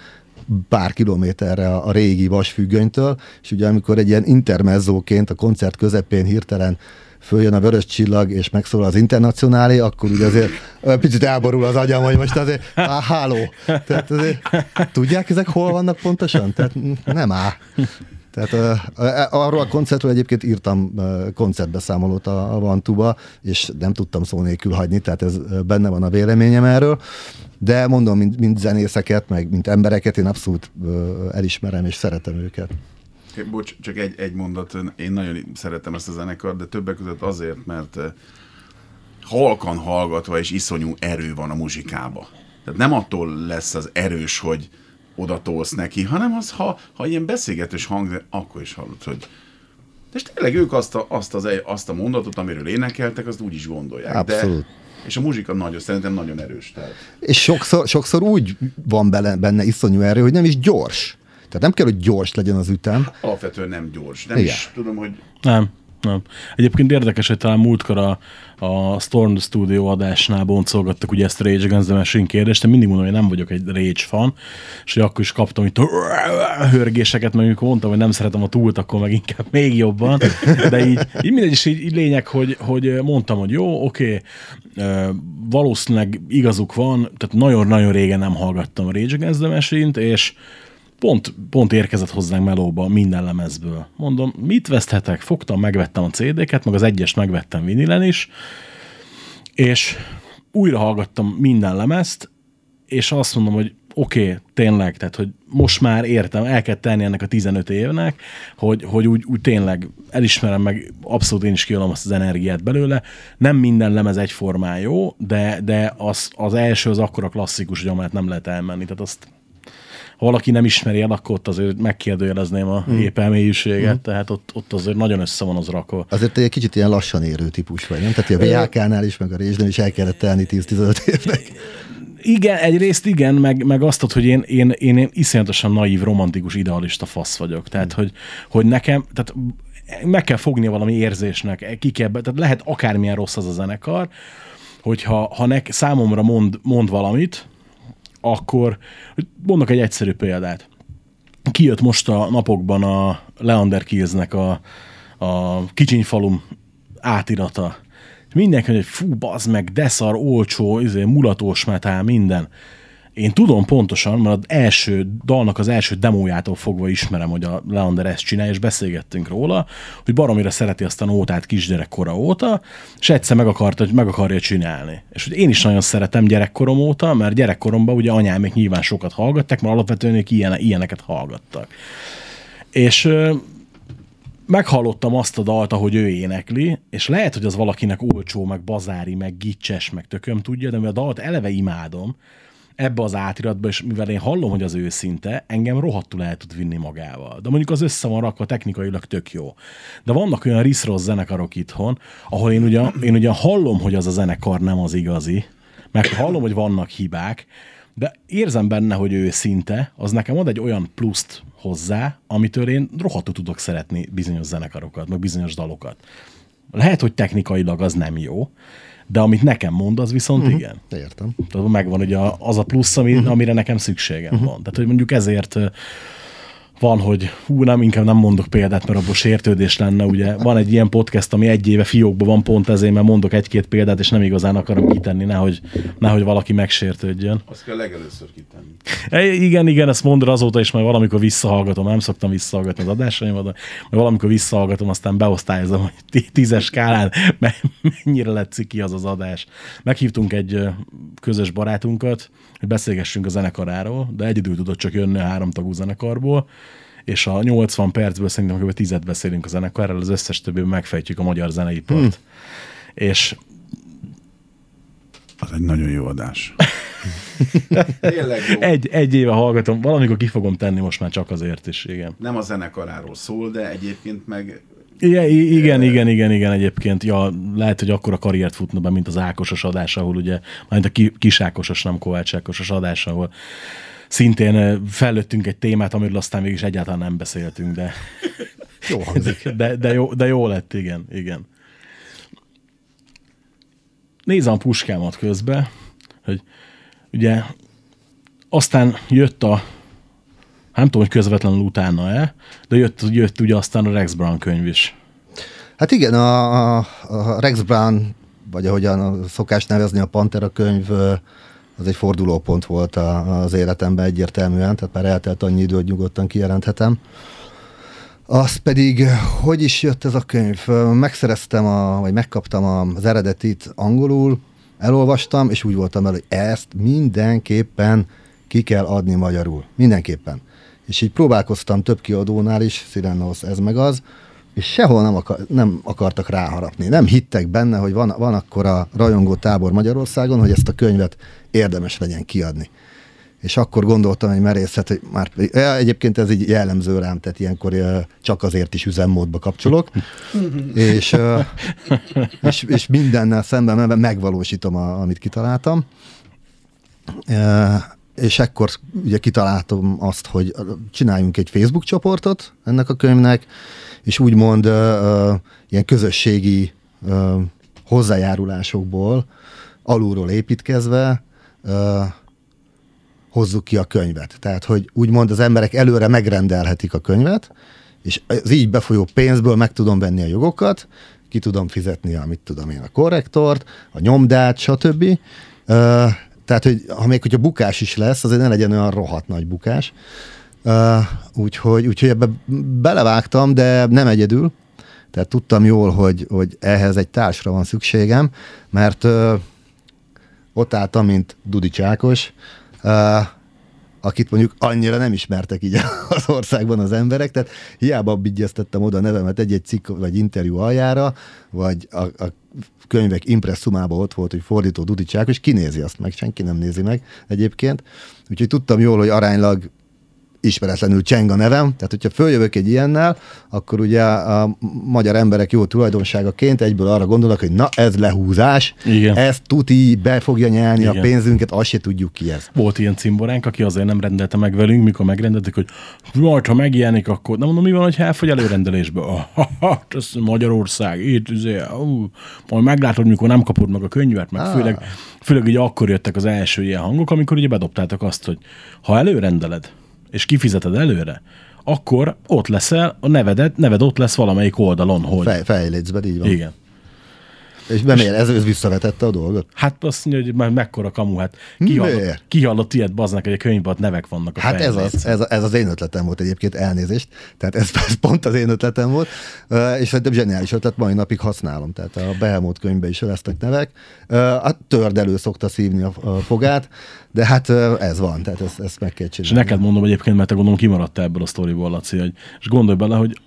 pár kilométerre a régi vasfüggönytől, és ugye amikor egy ilyen intermezzóként a koncert közepén hirtelen följön a vörös csillag, és megszólal az internacionálé, akkor ugye azért picit elborul az agyam, hogy most azért, á, háló. Tehát azért, tudják ezek hol vannak pontosan? Tehát nem áll. Tehát uh, arról a koncertről egyébként írtam uh, koncertbeszámolót a, a Vantuba, és nem tudtam szó nélkül hagyni, tehát ez uh, benne van a véleményem erről. De mondom, mint, mint zenészeket, meg mint embereket, én abszolút ö, elismerem és szeretem őket. É, Bocs, csak egy, egy mondat. Én nagyon szeretem ezt a zenekart, de többek között azért, mert halkan hallgatva és iszonyú erő van a muzsikába. Tehát nem attól lesz az erős, hogy oda tolsz neki, hanem az, ha, ha ilyen beszélgetős hang, akkor is hallod, hogy és tényleg ők azt a, azt, az, azt a mondatot, amiről énekeltek, azt úgy is gondolják. Abszolút. De, és a muzsika nagyon, szerintem nagyon erős. Tehát. És sokszor, sokszor úgy van bele, benne iszonyú erő, hogy nem is gyors. Tehát nem kell, hogy gyors legyen az ütem. Alapvetően nem gyors. Nem Igen. is tudom, hogy Nem, nem. Egyébként érdekes, hogy talán múltkor a, a Storm Studio adásnál boncolgattak ugye ezt a Rage Against the Machine kérdést, de mindig mondom, hogy nem vagyok egy Rage fan, és hogy akkor is kaptam itt hörgéseket, meg amikor mondtam, hogy nem szeretem a túlt, akkor meg inkább még jobban, de így, így mindegy is így, így lényeg, hogy, hogy mondtam, hogy jó, oké, ö, valószínűleg igazuk van, tehát nagyon-nagyon régen nem hallgattam a Rage Against the Machine-t, és pont, pont érkezett hozzánk melóba minden lemezből. Mondom, mit veszthetek? Fogtam, megvettem a CD-ket, meg az egyest megvettem vinilen is, és újra hallgattam minden lemezt, és azt mondom, hogy oké, okay, tényleg, tehát, hogy most már értem, el kell tenni ennek a 15 évnek, hogy, hogy úgy, úgy tényleg elismerem meg, abszolút én is kiadom azt az energiát belőle. Nem minden lemez egyformán jó, de, de az, az első az akkora klasszikus, hogy amellett nem lehet elmenni. Tehát azt ha valaki nem ismeri el, akkor ott azért megkérdőjelezném a mm. épelmélyűséget, mm. tehát ott, ott azért nagyon össze van az rakva. Azért te egy kicsit ilyen lassan érő típus vagy, nem? Tehát a VHK-nál is, meg a Résnél is el kellett telni 10-15 évnek. Igen, egyrészt igen, meg, meg azt, hogy én, én, én, én iszonyatosan naív, romantikus, idealista fasz vagyok. Tehát, hogy, hogy nekem, tehát meg kell fognia valami érzésnek, ki kell, tehát lehet akármilyen rossz az a zenekar, hogyha ha nek, számomra mond, mond valamit, akkor mondok egy egyszerű példát. Kijött most a napokban a Leander Killsnek a, a Kicsinyfalum átirata. Mindenki hogy fú, bazd meg, deszar, olcsó, izé, mulatós metál, minden. Én tudom pontosan, mert az első dalnak az első demójától fogva ismerem, hogy a Leander ezt csinálja, és beszélgettünk róla, hogy baromira szereti azt a nótát kisgyerekkora óta, és egyszer meg, akarta, hogy meg akarja csinálni. És hogy én is nagyon szeretem gyerekkorom óta, mert gyerekkoromban ugye anyámék nyilván sokat hallgattak, mert alapvetően ők ilyen, ilyeneket hallgattak. És meghallottam azt a dalt, ahogy ő énekli, és lehet, hogy az valakinek olcsó, meg bazári, meg gicses, meg tököm tudja, de mi a dalt eleve imádom, ebbe az átiratba, és mivel én hallom, hogy az őszinte, engem rohadtul el tud vinni magával. De mondjuk az össze van rakva technikailag tök jó. De vannak olyan riszrosz zenekarok itthon, ahol én ugye, én ugye hallom, hogy az a zenekar nem az igazi, meg hallom, hogy vannak hibák, de érzem benne, hogy ő szinte, az nekem ad egy olyan pluszt hozzá, amitől én rohadtul tudok szeretni bizonyos zenekarokat, meg bizonyos dalokat. Lehet, hogy technikailag az nem jó, de amit nekem mond, az viszont uh-huh. igen. Értem. Tehát megvan ugye az a plusz, ami, uh-huh. amire nekem szükségem uh-huh. van. Tehát, hogy mondjuk ezért van, hogy hú, nem, inkább nem mondok példát, mert abból sértődés lenne, ugye. Van egy ilyen podcast, ami egy éve fiókban van pont ezért, mert mondok egy-két példát, és nem igazán akarom kitenni, nehogy, nehogy valaki megsértődjön. azt kell legelőször kitenni. E, igen, igen, ezt mondod azóta is, majd valamikor visszahallgatom, nem szoktam visszahallgatni az adásaimat, de valamikor visszahallgatom, aztán beosztályozom, hogy tí- tízes skálán me- mennyire lett ciki az az adás. Meghívtunk egy közös barátunkat, hogy beszélgessünk a zenekaráról, de egyedül tudott csak jönni a háromtagú zenekarból, és a 80 percből szerintem kb. tizet beszélünk a zenekarról, az összes többében megfejtjük a magyar zeneipart. Hmm. És Az egy nagyon jó adás. Tényleg jó. egy, egy éve hallgatom, valamikor ki fogom tenni most már csak azért is, igen. Nem a zenekaráról szól, de egyébként meg Igen, i- igen, igen, igen, igen, egyébként. Ja, lehet, hogy akkor a karriert futna be, mint az Ákosos adás, ahol ugye, majd a ki- kis Ákosos, nem Kovács Ákosos adás, ahol szintén ö, fellőttünk egy témát, amiről aztán mégis egyáltalán nem beszéltünk, de, Jó hangzik. de, de, jó, de jó lett, igen, igen. Nézem a puskámat közben, hogy ugye aztán jött a nem tudom, hogy közvetlenül utána-e, de jött, jött ugye aztán a Rex Brown könyv is. Hát igen, a, a, Rex Brown, vagy ahogyan szokás nevezni, a Pantera könyv, az egy fordulópont volt a, az életemben egyértelműen, tehát már eltelt annyi idő, hogy nyugodtan kijelenthetem. Az pedig, hogy is jött ez a könyv? Megszereztem, a, vagy megkaptam az eredetit angolul, elolvastam, és úgy voltam el, hogy ezt mindenképpen ki kell adni magyarul. Mindenképpen. És így próbálkoztam több kiadónál is, Sirenos ez meg az, és sehol nem, akar, nem akartak ráharapni. Nem hittek benne, hogy van, van akkor a rajongó tábor Magyarországon, hogy ezt a könyvet érdemes legyen kiadni. És akkor gondoltam egy merészet, hogy már ja, egyébként ez így jellemző rám, tehát ilyenkor csak azért is üzemmódba kapcsolok, és, és, és mindennel szemben megvalósítom, a, amit kitaláltam. És ekkor ugye kitaláltam azt, hogy csináljunk egy Facebook csoportot ennek a könyvnek, és úgymond uh, ilyen közösségi uh, hozzájárulásokból alulról építkezve uh, hozzuk ki a könyvet. Tehát, hogy úgymond az emberek előre megrendelhetik a könyvet, és az így befolyó pénzből meg tudom venni a jogokat, ki tudom fizetni a, mit tudom én, a korrektort, a nyomdát, stb. Uh, tehát, hogy ha még hogyha bukás is lesz, azért ne legyen olyan rohadt nagy bukás. Uh, úgyhogy, úgyhogy ebbe belevágtam, de nem egyedül. Tehát tudtam jól, hogy, hogy ehhez egy társra van szükségem, mert uh, ott álltam, mint Dudi Csákos, uh, akit mondjuk annyira nem ismertek így az országban az emberek, tehát hiába bigyeztettem oda a nevemet egy-egy cikk vagy interjú aljára, vagy a, a könyvek impresszumában ott volt, hogy fordító Dudi Csákos, kinézi azt meg, senki nem nézi meg egyébként. Úgyhogy tudtam jól, hogy aránylag ismeretlenül cseng a nevem, tehát hogyha följövök egy ilyennel, akkor ugye a magyar emberek jó tulajdonságaként egyből arra gondolnak, hogy na ez lehúzás, Igen. ez tuti be fogja nyelni Igen. a pénzünket, azt se tudjuk ki ez. Volt ilyen cimboránk, aki azért nem rendelte meg velünk, mikor megrendeltük, hogy majd, ha megjelenik, akkor nem mondom, mi van, hogy elfogy előrendelésbe. Ah, ha, ez Magyarország, itt, izé, ú, majd meglátod, mikor nem kapod meg a könyvet, meg Ah. főleg, főleg ugye akkor jöttek az első ilyen hangok, amikor ugye bedobtátok azt, hogy ha előrendeled, és kifizeted előre, akkor ott leszel, a nevedet, neved ott lesz valamelyik oldalon, hogy... Fej, fejlécben, így van. Igen. És bemér, ez, ez visszavetette a dolgot? Hát azt mondja, hogy már mekkora kamu, hát kihallott, kihallott ilyet, baznak, hogy a könyvben nevek vannak a Hát ez az, ez, ez az én ötletem volt egyébként, elnézést. Tehát ez, ez pont az én ötletem volt, és szerintem zseniális ötlet, mai napig használom. Tehát a Behemoth könyvben is lesznek nevek. A tördelő szokta szívni a, fogát, de hát ez van, tehát ezt, ezt meg kell És csinálni. neked mondom egyébként, mert te gondolom kimaradtál ebből a sztoriból, Laci, hogy, és gondolj bele, hogy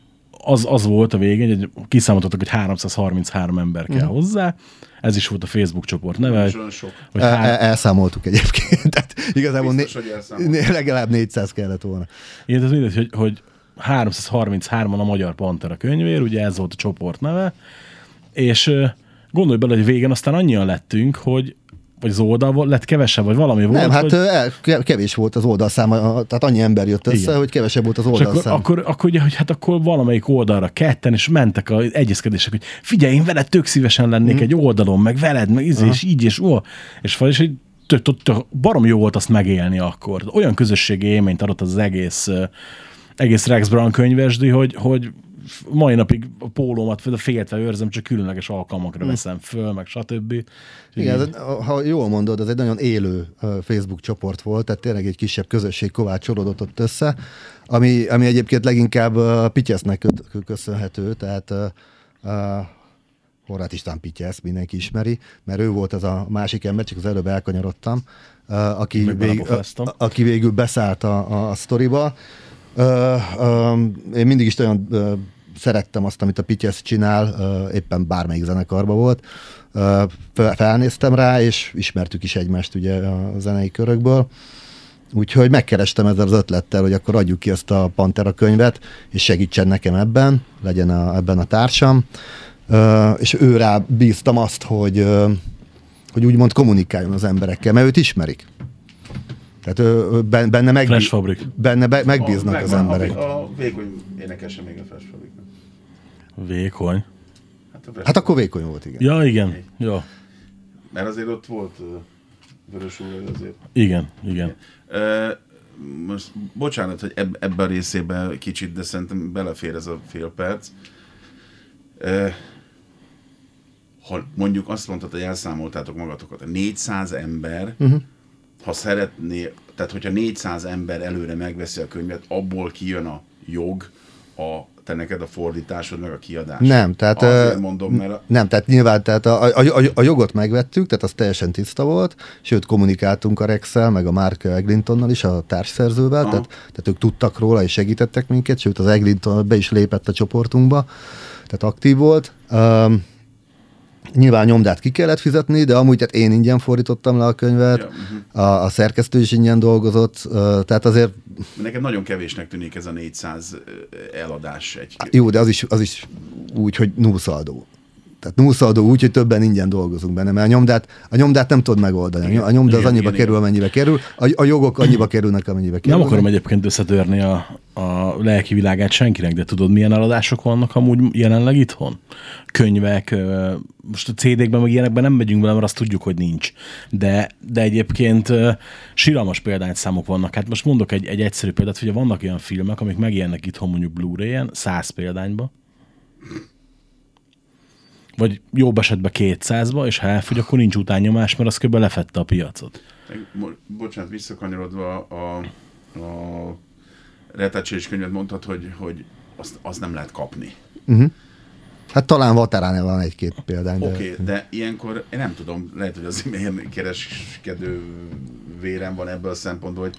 az, az volt a végén, hogy kiszámoltatok, hogy 333 ember kell Mhm. hozzá, ez is volt a Facebook csoport neve. Hogy El, há- el, elszámoltuk egyébként, tehát igazából Biztos, né, legalább 400 kellett volna. Igen, ez mindegy, hogy, hogy 333-an a Magyar Pantera könyvér, ugye ez volt a csoport neve, és gondolj bele, hogy végén aztán annyian lettünk, hogy vagy az oldal lett kevesebb, vagy valami volt. Nem, hát hogy, kevés volt az oldalszáma, a- tehát annyi ember jött össze, Igen. hogy kevesebb volt az és akkor, oldalszám. akkor, akkor, ugye, hogy hát akkor valamelyik oldalra ketten, és mentek az egyezkedések, hogy figyelj, én veled tök szívesen lennék Mhm. egy oldalon, meg veled, meg íz, és így, és ó, és, és hogy tök, tök, tök, barom jó volt azt megélni akkor. Olyan közösségi élményt adott az egész, egész Rex Brown könyvesdi, hogy, hogy mai napig a pólómat féltve őrzem, csak különleges alkalmakra veszem föl, meg stb. Igen, ez, ha jól mondod, ez egy nagyon élő Facebook csoport volt, tehát tényleg egy kisebb közösség kovácsolódott ott össze, ami, ami egyébként leginkább uh, Pityesznek kö- köszönhető, tehát uh, uh, Horváth István Pityesz, mindenki ismeri, mert ő volt az a másik ember, csak az előbb elkanyarodtam, uh, aki, vég, a, aki végül beszállt a, a, a sztoriba. Én mindig is uh, szerettem azt, amit a Pityesz csinál, éppen bármelyik zenekarban volt. Fel- felnéztem rá, és ismertük is egymást ugye a zenei körökből. Úgyhogy megkerestem ezzel az ötlettel, hogy akkor adjuk ki ezt a Pantera könyvet, és segítsen nekem ebben, legyen a, ebben a társam. És őrá bíztam azt, hogy, uh, hogy úgymond kommunikáljon az emberekkel, mert őt ismerik. Tehát benne, megbí- Fresh Fabrik. benne be- megbíznak A- az megvan, emberek. A, a vékony énekese még a Fresh Fabricnak. Vékony. Hát, a Fresh Hát akkor vékony volt, igen. Ja, igen. Ja. Mert azért ott volt uh, vörös úr azért. Igen, igen. Ö, most bocsánat, hogy eb- ebben a részében kicsit, de szerintem belefér ez a fél perc. Ö, ha mondjuk azt mondtad, hogy elszámoltátok magatokat, a 400 ember, uh-huh. Ha szeretné, tehát hogyha 400 ember előre megveszi a könyvet, abból kijön a jog a te neked a fordításod, meg a kiadás. Nem, tehát, Azért mondom, mert a, Nem, tehát nyilván tehát a, a, a, a jogot megvettük, tehát az teljesen tiszta volt, sőt kommunikáltunk a Rexel, meg a Mark Eglintonnal is, a társszerzővel, tehát, tehát ők tudtak róla és segítettek minket, sőt az Eglinton be is lépett a csoportunkba, tehát aktív volt. Um, Nyilván nyomdát ki kellett fizetni, de amúgy tehát én ingyen fordítottam le a könyvet, Ja, mhm. a, a szerkesztő is ingyen dolgozott, ö, tehát azért nekem nagyon kevésnek tűnik ez a 400 eladás egy jó, de az is, az is úgy, hogy nullszaldó. Tehát nullszaldó úgy, hogy többen ingyen dolgozunk benne, mert a nyomdát, a nyomdát nem tudod megoldani. Igen. A nyomda az Igen, annyiba igen, kerül, igen. amennyibe kerül, a, a jogok annyiba kerülnek, amennyibe kerül. Nem akarom egyébként összetörni a, a lelki világát senkinek, de tudod, milyen eladások vannak amúgy jelenleg itthon? Könyvek, most a CD-kben meg ilyenekben nem megyünk bele, mert azt tudjuk, hogy nincs. De, de egyébként síralmas példányszámok vannak. Hát most mondok egy, egy egyszerű példát, hogy vannak olyan filmek, amik megjelennek itthon mondjuk Blu-ray-en, 100 példányba, vagy jobb esetben 200-ba, és ha elfogy, akkor nincs utánnyomás, mert az kb. lefette a piacot. Bocsánat, visszakanyarodva a, a retárcsés könyvet mondtad, hogy, hogy azt, azt nem lehet kapni. Hát talán Vaterán van egy-két példány. de- Oké, okay, de ilyenkor én nem tudom, lehet, hogy az ilyen kereskedő vérem van ebből a szempontból, hogy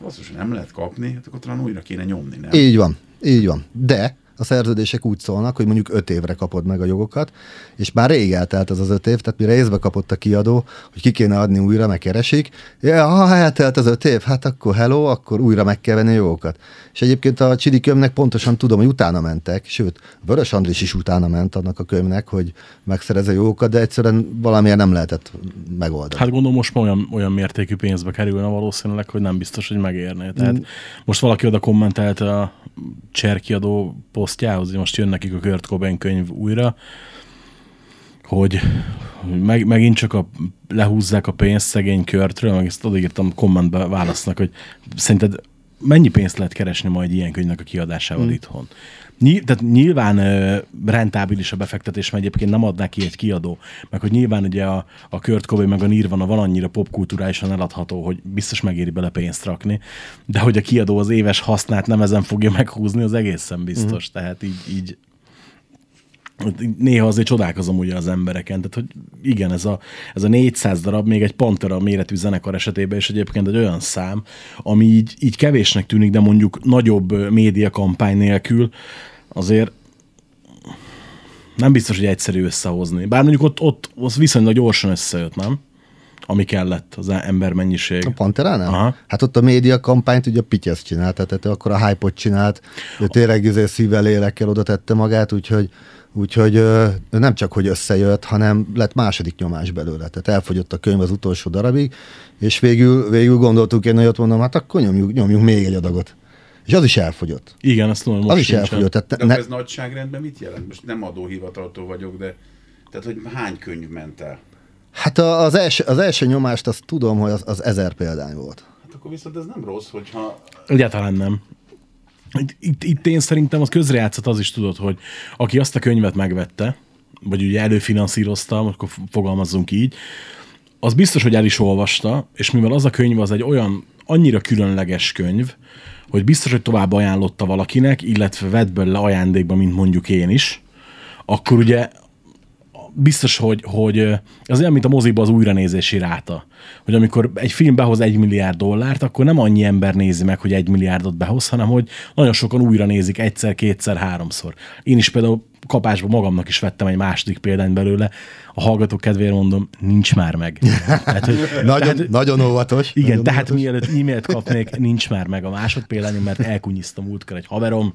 basszus, nem lehet kapni, hát akkor talán újra kéne nyomni, nem? Így van, így van. De a szerződések úgy szólnak, hogy mondjuk öt évre kapod meg a jogokat, és már rég eltelt az az öt év, tehát mire észbe kapott a kiadó, hogy ki kéne adni újra, megkeresik, ja, ha eltelt az öt év, hát akkor hello, akkor újra meg kell venni a jogokat. És egyébként a Csidi könyvnek pontosan tudom, hogy utána mentek, sőt, Vörös Andris is utána ment annak a könyvnek, hogy megszerezze jogokat, de egyszerűen valamiért nem lehetett megoldani. Hát gondolom most már olyan, olyan mértékű pénzbe kerülne valószínűleg, hogy nem biztos, hogy megérné. Tehát mm. most valaki oda kommentelt a cserkiadó posztjához, hogy most jön nekik a Kurt Cobain könyv újra, hogy meg, megint csak a, lehúzzák a pénzt szegény körtről, meg ezt odaírtam kommentbe válasznak, hogy szerinted mennyi pénzt lehet keresni majd ilyen könyvnek a kiadásával mm. itthon? Nyí- tehát nyilván ö, rentábilis a befektetés, mert egyébként nem adná ki egy kiadó, meg hogy nyilván ugye a, a Kurt Cobain meg a Nirvana van annyira popkulturálisan eladható, hogy biztos megéri bele pénzt rakni, de hogy a kiadó az éves hasznát nem ezen fogja meghúzni, az egészen biztos. Mm. Tehát így, így néha azért csodálkozom ugye az embereken, tehát hogy igen, ez a, ez a 400 darab, még egy Pantera méretű zenekar esetében is egyébként egy olyan szám, ami így, így kevésnek tűnik, de mondjuk nagyobb ö, médiakampány nélkül azért nem biztos, hogy egyszerű összehozni. Bár mondjuk ott, ott az viszonylag gyorsan összejött, nem? Ami kellett, az ember mennyiség. A Panteránál? Aha. Hát ott a média kampányt ugye Pityesz csinált, tehát akkor a hype-ot csinált, ő tényleg izé szívvel, lélekkel oda tette magát, úgyhogy Úgyhogy ö, nem csak, hogy összejött, hanem lett második nyomás belőle. Tehát elfogyott a könyv az utolsó darabig, és végül, végül gondoltuk, én nagyot mondom, hát akkor nyomjuk, nyomjuk még egy adagot. És az is elfogyott. Igen, azt tudom, most Az is sincsen. elfogyott. Tehát De ne, ez nagyságrendben mit jelent? Most nem adóhivataltól vagyok, de tehát, hogy hány könyv ment el? hát a- az első, az első nyomást azt tudom, hogy az, az ezer példány volt. Hát akkor viszont ez nem rossz, hogyha Egyáltalán nem. Itt, itt, itt én szerintem az közrejátszott az is tudod, hogy aki azt a könyvet megvette, vagy ugye előfinanszírozta, akkor fogalmazzunk így, az biztos, hogy el is olvasta, és mivel az a könyv az egy olyan annyira különleges könyv, hogy biztos, hogy tovább ajánlotta valakinek, illetve vett belőle ajándékba, mint mondjuk én is, akkor ugye biztos, hogy, hogy az olyan, mint a moziba az újranézési ráta. Hogy amikor egy film behoz egy milliárd dollárt, akkor nem annyi ember nézi meg, hogy egy milliárdot behoz, hanem hogy nagyon sokan újra nézik egyszer, kétszer, háromszor. Én is például kapásba magamnak is vettem egy második példányt belőle. A hallgatók kedvéért mondom, nincs már meg. Tehát, hogy, Nagyon, tehát, nagyon óvatos. igen, nagyon tehát óvatos. mielőtt e-mailt kapnék, nincs már meg a másodpéldányom, mert elkunyiztam múltkor egy haverom,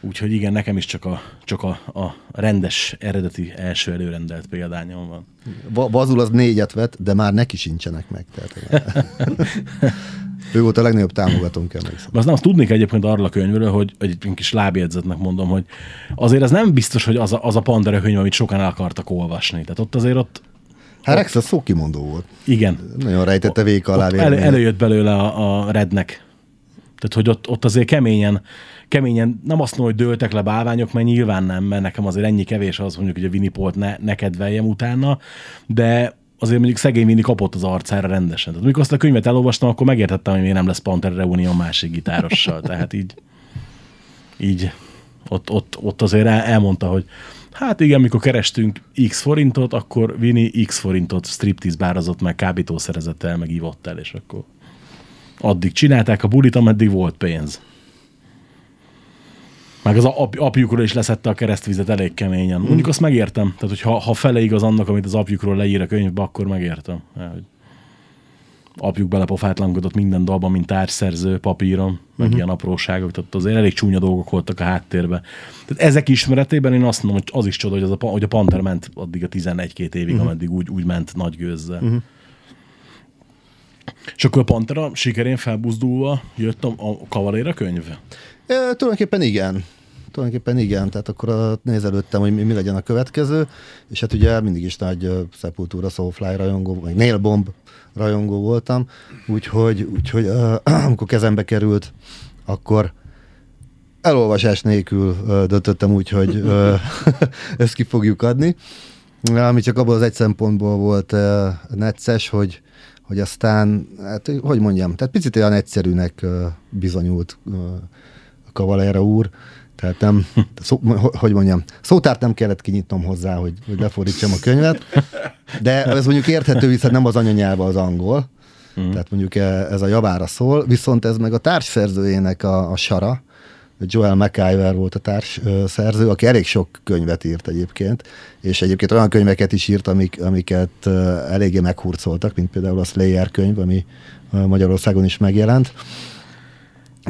úgyhogy igen, nekem is csak a, csak a, a rendes, eredeti első előrendelt példányom van. Va- Vazul az négyet vett, de már neki sincsenek meg. Tehát, ő volt a legnagyobb támogatónk, emlékszem. Azt nem, azt tudnék egyébként arról a könyvről, hogy, egy kis lábjegyzetnek mondom, hogy azért ez nem biztos, hogy az a, az a Pandora könyv, amit sokan el akartak olvasni. Tehát ott azért ott, Hát Rex a szókimondó volt. igen, Nagyon rejtette vék alá elő, előjött belőle a, a rednek. Tehát, hogy ott, ott azért keményen, keményen, nem azt mondom, hogy dőltek le bálványok, mert nyilván nem, mert nekem azért ennyi kevés az mondjuk, hogy a Winnie ne, ne kedveljem utána, de azért mondjuk szegény Winnie kapott az arcára rendesen. Tehát amikor azt a könyvet elolvastam, akkor megértettem, hogy miért nem lesz Panther Reunion másik gitárossal. Tehát így, így Ott, ott, ott azért el, elmondta, hogy hát igen, mikor kerestünk x forintot, akkor Vini x forintot striptease bárazott meg, kábítószerezett el, meg ivott el, és akkor addig csinálták a bulit, ameddig volt pénz. Meg az ap, apjukról is leszette a keresztvizet elég keményen. Mm. Mondjuk azt megértem. Tehát, hogy ha, ha fele igaz annak, amit az apjukról leír a könyvbe, akkor megértem. Hogy apjuk belepofátlankodott minden dalban, mint társszerző papíron, meg uh-huh. ilyen apróságok, tehát azért elég csúnya dolgok voltak a háttérben. Tehát ezek ismeretében én azt mondom, hogy az is csoda, hogy, az a, hogy a Panther ment addig a 11-2 évig, uh-huh. ameddig úgy, úgy ment nagy gőzzel. Uh-huh. És akkor a Pantera sikerén felbuzdulva jött a, a Kavaléra könyv? E, tulajdonképpen igen. Tulajdonképpen igen, tehát akkor nézelődtem, hogy mi, mi legyen a következő, és hát ugye mindig is nagy uh, Sepultura, Soulfly rajongó, vagy Nail Bomb rajongó voltam, úgyhogy, úgyhogy uh, amikor kezembe került, akkor elolvasás nélkül uh, döntöttem úgy, hogy uh, ezt ki fogjuk adni, ami csak abból az egy szempontból volt uh, necces, hogy hogy aztán, hát, hogy mondjam, tehát picit olyan egyszerűnek bizonyult Kavalera úr, tehát nem, szó, hogy mondjam, szótárt nem kellett kinyitnom hozzá, hogy, hogy lefordítsam a könyvet, de ez mondjuk érthető, hiszen nem az anyanyelve az angol, mm. tehát mondjuk ez a javára szól, viszont ez meg a társszerzőjének a, a sara, Joel McIver volt a társ szerző, aki elég sok könyvet írt egyébként, és egyébként olyan könyveket is írt, amik, amiket eléggé meghurcoltak, mint például a Slayer könyv, ami Magyarországon is megjelent.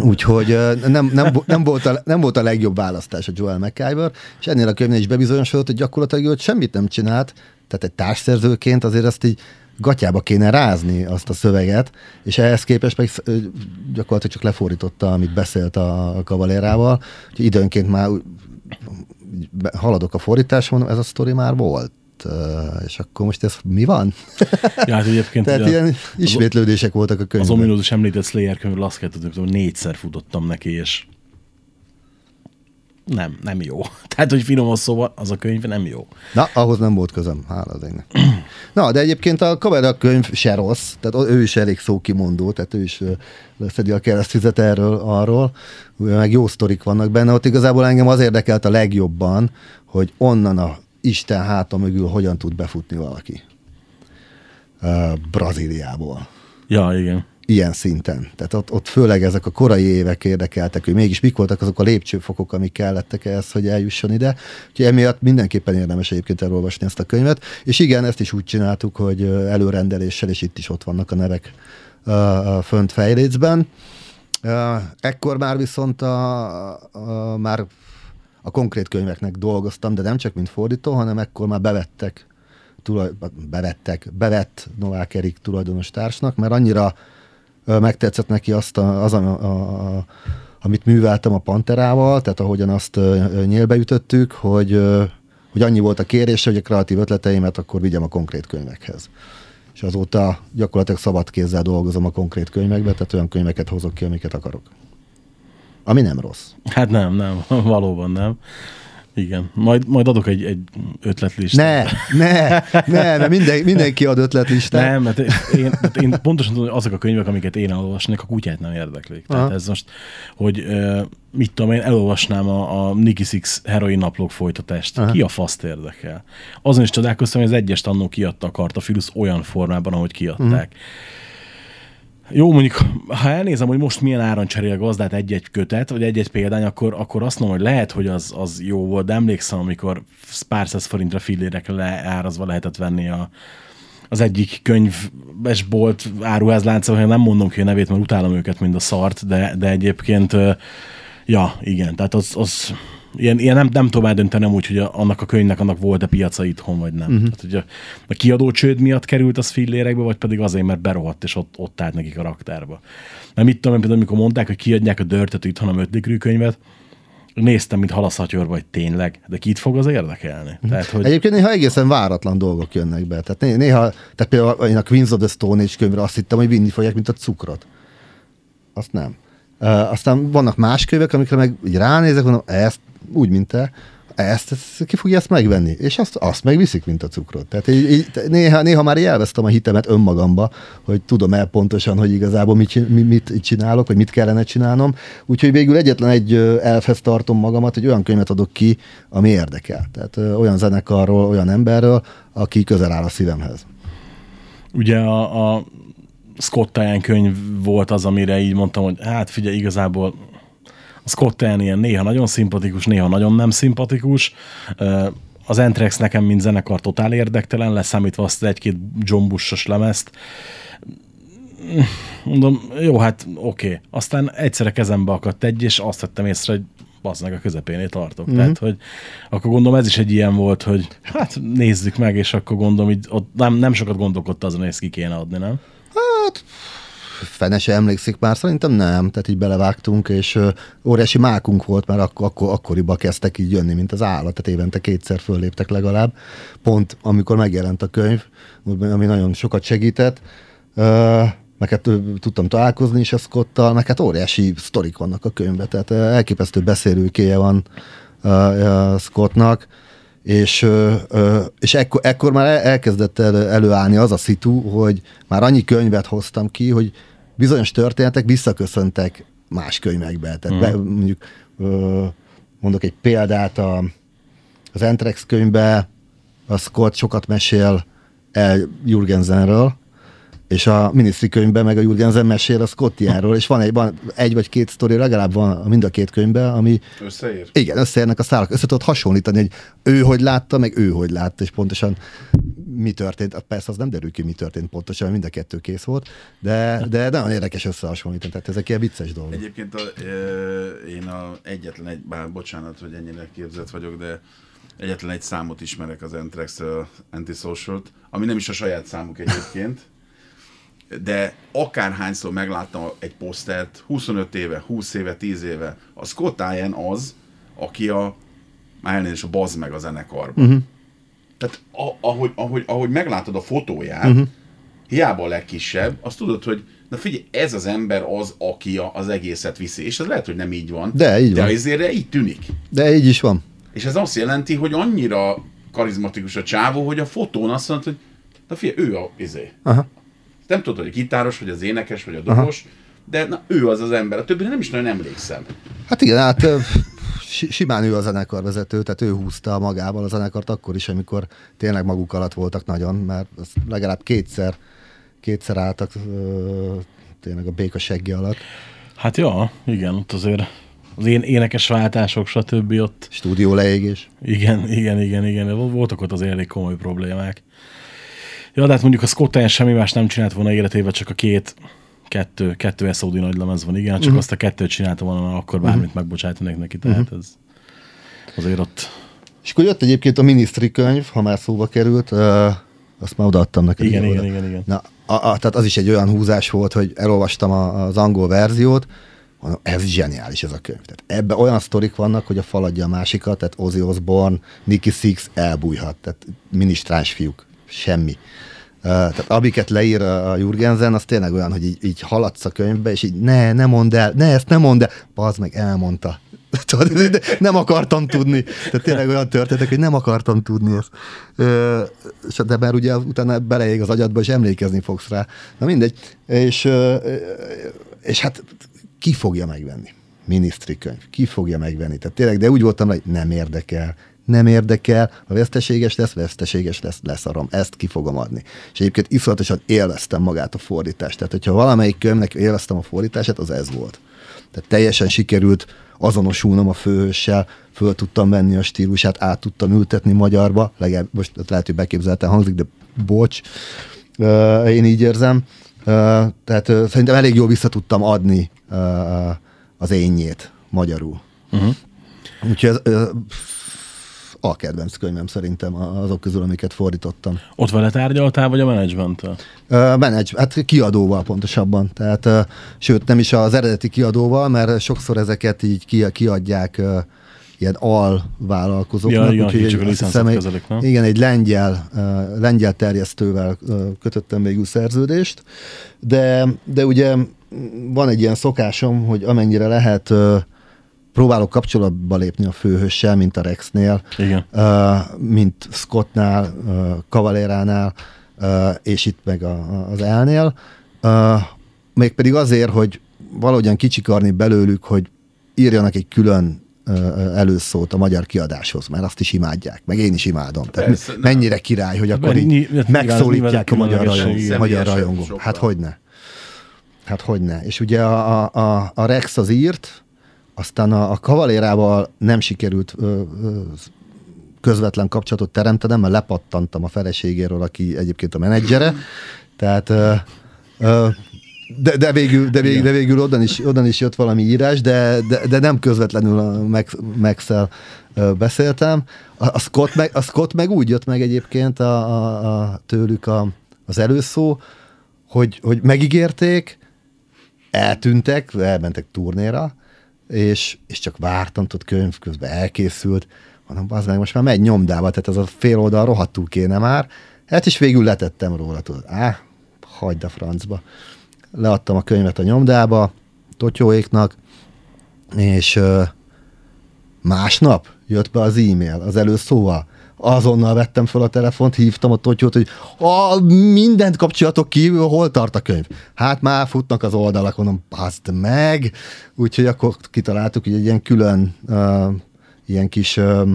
Úgyhogy nem, nem, nem, volt a, nem volt a legjobb választás a Joel McIver, és ennél a könyvnél is bebizonyosodott, hogy gyakorlatilag ő semmit nem csinált, tehát egy társszerzőként azért azt így gatyába kéne rázni azt a szöveget, és ehhez képest meg gyakorlatilag csak lefordította, amit beszélt a kavalérával, hogy időnként már haladok a fordításon, ez a sztori már volt és akkor most ez mi van? Ja, hát egyébként Tehát ilyen ismétlődések voltak a könyvben. Az ominózus említett Slayer könyvről azt kell tudni, hogy négyszer futottam neki, és nem, nem jó. Tehát, hogy finoman szóval, az a könyv nem jó. Na, ahhoz nem volt közöm, hála az égnek. Na, de egyébként a Kavera könyv se rossz, tehát ő is elég szókimondó, tehát ő is leszedi a keresztüzet erről, arról, meg jó sztorik vannak benne, ott igazából engem az érdekelt a legjobban, hogy onnan a Isten háta mögül hogyan tud befutni valaki. Uh, Brazíliából. Ja, igen ilyen szinten. Tehát ott, ott főleg ezek a korai évek érdekeltek, hogy mégis mik voltak azok a lépcsőfokok, amik kellettek ehhez, hogy eljusson ide. Úgyhogy emiatt mindenképpen érdemes egyébként elolvasni ezt a könyvet. És igen, ezt is úgy csináltuk, hogy előrendeléssel, és itt is ott vannak a nevek uh, fönt fejlécben. Ekkor már viszont a, a, már a konkrét könyveknek dolgoztam, de nem csak mint fordító, hanem ekkor már bevettek tulaj, bevettek, bevett Novák Erik tulajdonos társnak, mert annyira megtetszett neki azt, a, az, a, a, a, amit műveltem a Panterával, tehát ahogyan azt nyílbe ütöttük, hogy, hogy annyi volt a kérése, hogy a kreatív ötleteimet akkor vigyem a konkrét könyvekhez. És azóta gyakorlatilag szabad kézzel dolgozom a konkrét könyvekbe, tehát olyan könyveket hozok ki, amiket akarok. Ami nem rossz. Hát nem, nem, valóban nem. Igen, majd, majd adok egy, egy ötletlistát. Ne, ne, ne, mert minden, mindenki ad ötletlistát. Nem, mert én, mert én pontosan tudom, hogy azok a könyvek, amiket én elolvasnék, a kutyát nem érdeklik. Tehát Aha. ez most, hogy mit tudom én, elolvasnám a, a Nicky Six heroin naplók folytatást. Aha. Ki a faszt érdekel? Azon is csodálkoztam, hogy az egyes tannó kiadta a Kartafilus olyan formában, ahogy kiadták. Uh-huh. Jó, mondjuk, ha elnézem, hogy most milyen áron cserél gazdát egy-egy kötet, vagy egy-egy példány, akkor, akkor azt mondom, hogy lehet, hogy az, az jó volt, de emlékszem, amikor pár száz forintra fillérekre leárazva lehetett venni a, az egyik könyvesbolt áruházlánca, hogy nem mondom ki a nevét, mert utálom őket, mind a szart, de, de egyébként, ja, igen, tehát az, az ilyen, ilyen nem, nem tudom eldöntenem úgy, hogy a, annak a könyvnek annak volt-e piaca itthon, vagy nem. Uh-huh. Tehát, hogy a, a kiadó csőd miatt került az fillérekbe, vagy pedig azért, mert berohadt, és ott, ott állt nekik a raktárba. Nem itt tudom, például amikor mondták, hogy kiadják a dörtet itthon a Mötlikrű könyvet, néztem, mint halaszhatyor vagy tényleg, de kit fog az érdekelni? Uh-huh. Tehát, hogy... Egyébként néha egészen váratlan dolgok jönnek be. Tehát néha, tehát például én a Queens of the Stone Age könyvre azt hittem, hogy vinni fogják, mint a cukrot. Azt nem. Uh, aztán vannak más könyvek, amikre meg így ránézek, mondom, ezt úgy, mint te, ezt, ezt, ki fogja ezt megvenni? És azt, azt megviszik, mint a cukrot. Tehát így, így, néha, néha már elvesztem a hitemet önmagamba, hogy tudom el pontosan, hogy igazából mit, csin- mi- mit csinálok, vagy mit kellene csinálnom. Úgyhogy végül egyetlen egy elfhez tartom magamat, hogy olyan könyvet adok ki, ami érdekel. Tehát olyan zenekarról, olyan emberről, aki közel áll a szívemhez. Ugye a, a Scott Ian könyv volt az, amire így mondtam, hogy hát figyelj, igazából Scott Ian ilyen néha nagyon szimpatikus, néha nagyon nem szimpatikus. Az Entrex nekem, mint zenekar, totál érdektelen, leszámítva azt az egy-két John Bush-os lemezt. Mondom, jó, hát oké. Okay. Aztán egyszerre kezembe akadt egy, és azt vettem észre, hogy bazd meg a közepénél tartok. Mm-hmm. Tehát, hogy akkor gondolom ez is egy ilyen volt, hogy hát nézzük meg, és akkor gondolom, így ott nem, nem sokat gondolkodta azon, hogy ezt ki kéne adni, nem? Fene se emlékszik már, szerintem nem, tehát így belevágtunk, és óriási mákunk volt, mert akkor, akkor, akkoriban kezdtek így jönni, mint az állat, tehát évente kétszer fölléptek legalább, pont amikor megjelent a könyv, ami nagyon sokat segített, meg hát tudtam találkozni is a Scottal, meg hát óriási sztorik vannak a könyvben, tehát elképesztő beszélőkéje van ö, Scottnak, és, és ekkor, ekkor már el- elkezdett elő, előállni az a szitu, hogy már annyi könyvet hoztam ki, hogy bizonyos történetek visszaköszöntek más könyvekbe. Tehát be, mondjuk ö, mondok egy példát, a, az Entrex könyvbe a Scott sokat mesél el Jurgensenről, és a minisztri könyvben meg a Jurgensen mesél a Scottiáról, és van egy, van egy vagy két sztori, legalább van mind a két könyvben, ami Összeér? igen, összeérnek a szálak, össze tudod hasonlítani, hogy ő hogy látta, meg ő hogy látta, és pontosan mi történt. Persze az nem derül ki, mi történt pontosan, mind a kettő kész volt, de, de nagyon érdekes összehasonlítani, tehát ezek ilyen vicces dolgok. Egyébként a, én a egyetlen egy, bár bocsánat, hogy ennyire képzett vagyok, de egyetlen egy számot ismerek az Entrex Antisocial-t, ami nem is a saját számuk egyébként, de akárhányszor megláttam egy posztert, 25 éve, 20 éve, 10 éve, a Scott Ian az, aki a, már elnézést, a bazd meg a zenekarban. Uh-huh. Tehát a, ahogy, ahogy, ahogy meglátod a fotóját, uh-huh. hiába a legkisebb, azt tudod, hogy na figyelj, ez az ember az, aki a, az egészet viszi. És ez lehet, hogy nem így van. De így de van. azért így tűnik. De így is van. És ez azt jelenti, hogy annyira karizmatikus a csávó, hogy a fotón azt mondod, hogy na figyelj, ő a izé. Aha. Nem tudod, hogy a gitáros, vagy az énekes, vagy a dobos, de na, ő az az ember. A többire nem is nagyon emlékszem. Hát igen, hát simán ő a zenekarvezető, tehát ő húzta magával a zenekart akkor is, amikor tényleg maguk alatt voltak nagyon, mert legalább kétszer, kétszer álltak tényleg a béka seggi alatt. Hát ja, igen, ott azért az én énekes váltások, stb. ott Stúdió leégés. Igen, igen, igen, igen. Voltak ott az elég komoly problémák. Ja, de hát mondjuk a Scott Ian semmi más nem csinált volna életében, csak a két, kettő, kettő SOD nagy lemez van, igen, csak uh-huh. azt a kettőt csinálta volna, akkor bármit uh-huh. megbocsájtanék neki, tehát uh-huh. ez azért ott És akkor jött egyébként a minisztri könyv, ha már szóba került, ö, azt már odaadtam neked. Igen, igen, oda. igen, igen. Na, a, a, tehát az is egy olyan húzás volt, hogy elolvastam a, az angol verziót, mondom, ez zseniális ez a könyv. Tehát ebben olyan sztorik vannak, hogy a faladja a másikat, tehát Ozzy Osbourne, Nicky Six elbújhat, tehát minisztráns fiúk, semmi. Uh, tehát amiket leír a Jurgensen, az tényleg olyan, hogy így, így haladsz a könyvbe, és így ne, ne mondd el, ne, ezt nem mondd el. Bazd meg, elmondta. Tudod, nem akartam tudni. Tehát tényleg olyan történetek, hogy nem akartam tudni ezt. De már ugye utána beleég az agyadba, és emlékezni fogsz rá. Na mindegy. És, és hát ki fogja megvenni? Minisztri könyv. Ki fogja megvenni? Tehát tényleg, de úgy voltam, hogy nem érdekel. Nem érdekel, ha veszteséges lesz, veszteséges lesz, leszarom. Ezt ki fogom adni. És egyébként iszonyatosan élveztem magát a fordítást. Tehát, hogyha valamelyik könyvnek élveztem a fordítását, az ez volt. Tehát teljesen sikerült azonosulnom a főhőssel, föl tudtam venni a stílusát, át tudtam ültetni magyarba, legalább most lehet, hogy beképzelten hangzik, de bocs, én így érzem. Tehát szerintem elég jól vissza tudtam adni az énjét magyarul. Uh-huh. Úgyhogy a kedvenc könyvem szerintem azok közül, amiket fordítottam. ott vele tárgyaltál, vagy a menedzsmenttel? Uh, manage, hát kiadóval pontosabban. Tehát, uh, sőt, nem is az eredeti kiadóval, mert sokszor ezeket így ki, kiadják uh, ilyen alvállalkozóknak. Ja, igen, úgyhogy a azt hiszem, egy-? Igen, egy lengyel, uh, lengyel terjesztővel uh, kötöttem végül szerződést, de, de ugye van egy ilyen szokásom, hogy amennyire lehet uh, próbálok kapcsolatba lépni a főhőssel, mint a Rexnél, Igen. uh, mint Scottnál, uh, Cavaléránál, uh, és itt meg a, az elnél. Uh, mégpedig azért, hogy valahogyan kicsikarni belőlük, hogy írjanak egy külön előszót a magyar kiadáshoz, mert azt is imádják, meg én is imádom. Tehát Persze, mi- nem. mennyire király, hogy akkor Mert így megszólítják a magyar, rajong, magyar Személyesen rajongó. sokkal. Hát hogyne. Hát hogyne. És ugye a, a, a Rex az írt, aztán a, a Kavalérával nem sikerült ö, ö, közvetlen kapcsolatot teremtenem, mert lepattantam a feleségéről, aki egyébként a menedzsere. Tehát ö, ö, de, de, végül, de, végül, de végül odan is, odan is jött valami írás, de, de, de nem közvetlenül a Max, beszéltem. A, a, Scott meg, a Scott meg úgy jött meg egyébként a, a, a, tőlük a, az előszó, hogy, hogy megígérték, eltűntek, elmentek turnéra, és, és csak vártam, tudod, könyv közben elkészült, mondom, az meg most már megy nyomdába, tehát az a fél oldal rohadtul kéne már. Hát is végül letettem róla, tudod, á, hagyd a francba. Leadtam a könyvet a nyomdába, totyóéknak, és ö, másnap jött be az e-mail az előszóval. Azonnal vettem fel a telefont, hívtam a totyót, hogy a, mindent kapcsolatok kívül, hol tart a könyv? Hát már futnak az oldalak, mondom, baszd meg! Úgyhogy akkor kitaláltuk, hogy egy ilyen külön uh, ilyen kis uh,